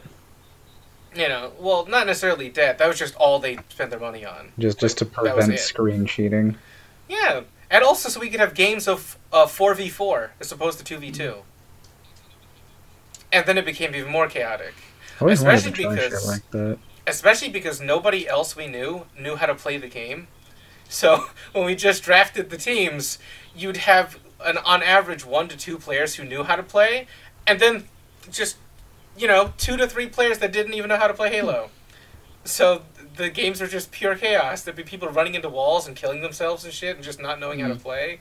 You know, well, not necessarily debt. That was just all they spent their money on. just just to prevent screen cheating. Yeah, and also so we could have games of uh, 4v4 as opposed to 2v2. And then it became even more chaotic. I always to Especially because- like that. especially because nobody else we knew knew how to play the game. So [LAUGHS] when we just drafted the teams, you'd have an on average one to two players who knew how to play, and then just you know two to three players that didn't even know how to play Halo. So the games are just pure chaos. There'd be people running into walls and killing themselves and shit, and just not knowing how to play.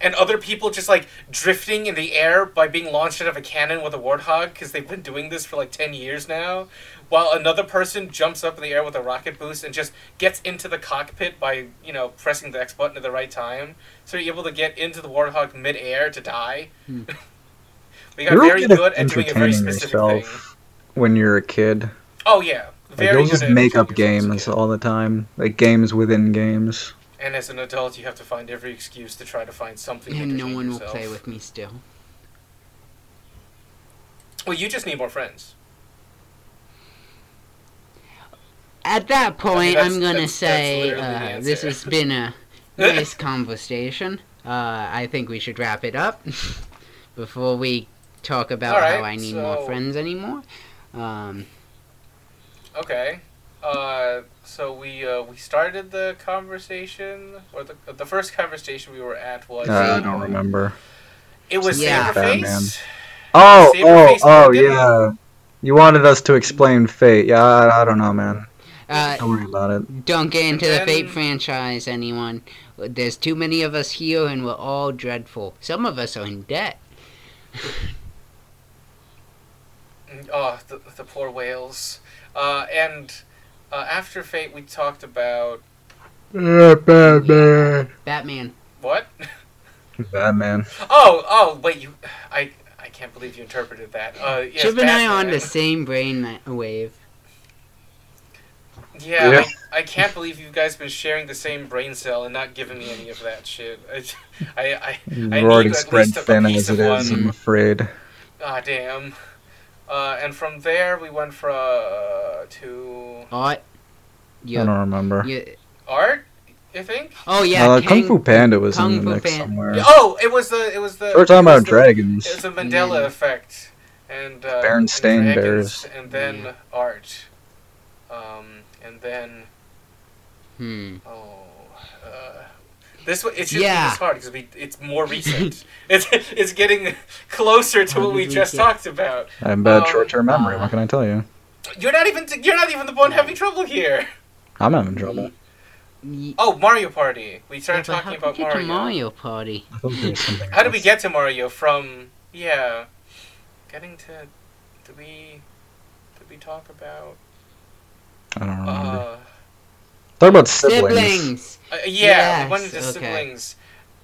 And other people just like drifting in the air by being launched out of a cannon with a warthog because they've been doing this for like 10 years now while another person jumps up in the air with a rocket boost and just gets into the cockpit by you know pressing the X button at the right time, so you're able to get into the warthog mid-air to die. Hmm. [LAUGHS] we got You're very good at good at doing a very entertaining specific yourself thing. when you're a kid. Oh yeah, Very Like, very you'll just at make up entertaining yourself as a games all the time, like games within games. And as an adult, you have to find every excuse to try to find something. And no entertain one will play with me still. Well, you just need more friends. At that point, that's- I'm gonna that's- that's say literally the uh, this has been a [LAUGHS] nice conversation. Uh, I think we should wrap it up [LAUGHS] before we talk about Alright, how I need more friends anymore. Um, Okay. Uh, so we uh, we started the conversation, or the the first conversation we were at was Uh, I don't remember. It was Yeah. Saberface. Oh, Saberface oh, oh, yeah. You wanted us to explain Fate. Yeah, I, I don't know, man. uh, Don't worry about it. don't get into the Fate franchise, anyone. There's too many of us here, and we're all dreadful. Some of us are in debt. [LAUGHS] Oh, the, the poor whales. Uh, and uh, after Fate, we talked about Batman. Batman. what? [LAUGHS] Batman. Oh, oh, wait, you. I I can't believe you interpreted that. Uh, yes, Chip and I are on the same brain wave. Yeah, Yeah. I, I can't believe you guys been sharing the same brain cell and not giving me any of that shit. I, I, I I We're already need at spread least a- a thin piece as of it is, one. I'm afraid. ah damn. Uh, and from there we went for uh, to Art. I don't remember. yeah. art. I think. Oh yeah. uh, Kang- Kung Fu Panda was Kung in the Fu mix Pan- somewhere. Yeah, oh, it was the it was the. We're talking about the- dragons. It was the Mandela Yeah. effect, and uh, Berenstain and dragons, Bears. and then Yeah. art, um, and then Hmm. oh, this one it should Yeah. be this hard because it's more [LAUGHS] recent. it's it's getting closer to what we just get- talked about. I have bad Um, short-term memory. uh, what can I tell you? You're not even you're not even the one having trouble here. I'm having trouble. Oh, Mario Party. We started but how talking did about we get to Mario. Mario Party. I thought there was [LAUGHS] something How did we get to Mario from yeah, getting to did we did we talk about I don't remember. uh Talk about siblings. Siblings. Uh, yeah, we Yes, went into okay. siblings,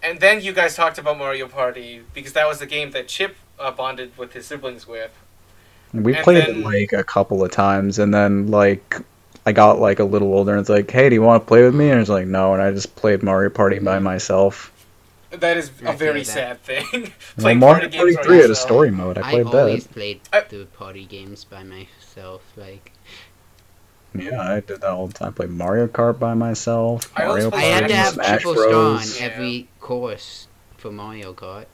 and then you guys talked about Mario Party because that was the game that Chip uh, bonded with his siblings with. We And played then- it like a couple of times, and then like I got like a little older, and it's like, hey, do you want to play with me? And it's like, no, and I just played Mario Party by myself. That is a very sad thing. [LAUGHS] Well, Playing Mario party Party games by Three had a story mode. I played that. I, played always that. played the party games by myself. Like Yeah, I did that all the time. I played Mario Kart by myself. I Mario played I had Party, to have Smash triple star on Bros. Yeah. every course for Mario Kart.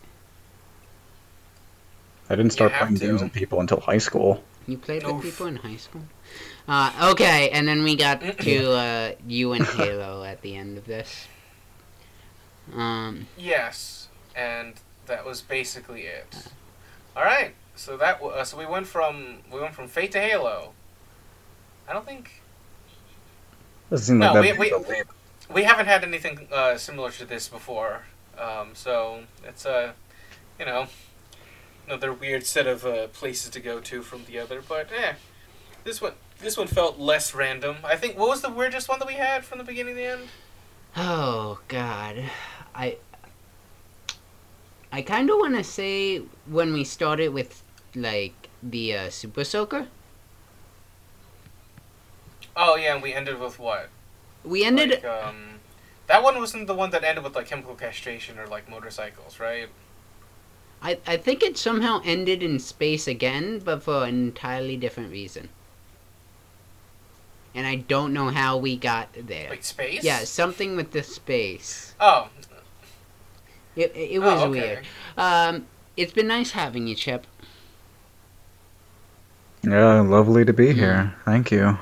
I didn't start playing to. games with people until high school. You played Oof. with people in high school? Uh, okay, and then we got [CLEARS THROAT] to uh, you and Halo at the end of this. Um, Yes, and that was basically it. All right, so that w- uh, so we went from we went from Fate to Halo. I don't think Doesn't seem No, like we- that we- big of a leap. we haven't had anything uh, similar to this before. Um, so it's a, you know, another weird set of uh, places to go to from the other. But eh, this one this one felt less random. I think what was the weirdest one that we had from the beginning to the end? oh God, I I kind of want to say when we started with like the uh, Super Soaker, Oh yeah, and we ended with what? we ended. Like, um, that one wasn't the one that ended with like chemical castration or like motorcycles, right? I I think it somehow ended in space again, but for an entirely different reason. And I don't know how we got there. Like space? Yeah, something with the space. Oh. It it, it oh, was okay. weird. Um, it's been nice having you, Chip. Yeah, lovely to be here. Thank you.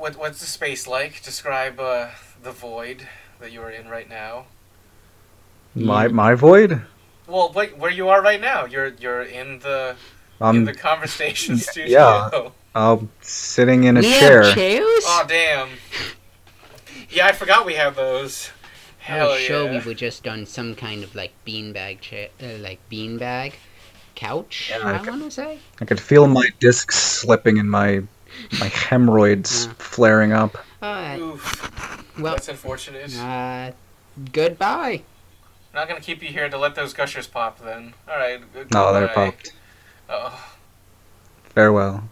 What what's the space like? Describe uh, the void that you are in right now. My my void. Well, wait, where you are right now? You're you're in the in the ConverStation y- studio. yeah. I'm sitting in a we chair. have chairs. Oh damn. Yeah, I forgot we have those. Hell I Hell was sure yeah. we were just on some kind of like beanbag chair, uh, like beanbag couch. Yeah, I I could- want to say. I could feel my discs slipping in my my hemorrhoids Yeah. flaring up. All right. Oof, Well, that's unfortunate. uh, goodbye. Not gonna keep you here to let those gushers pop then. Alright. No, they're popped. Oh. Farewell.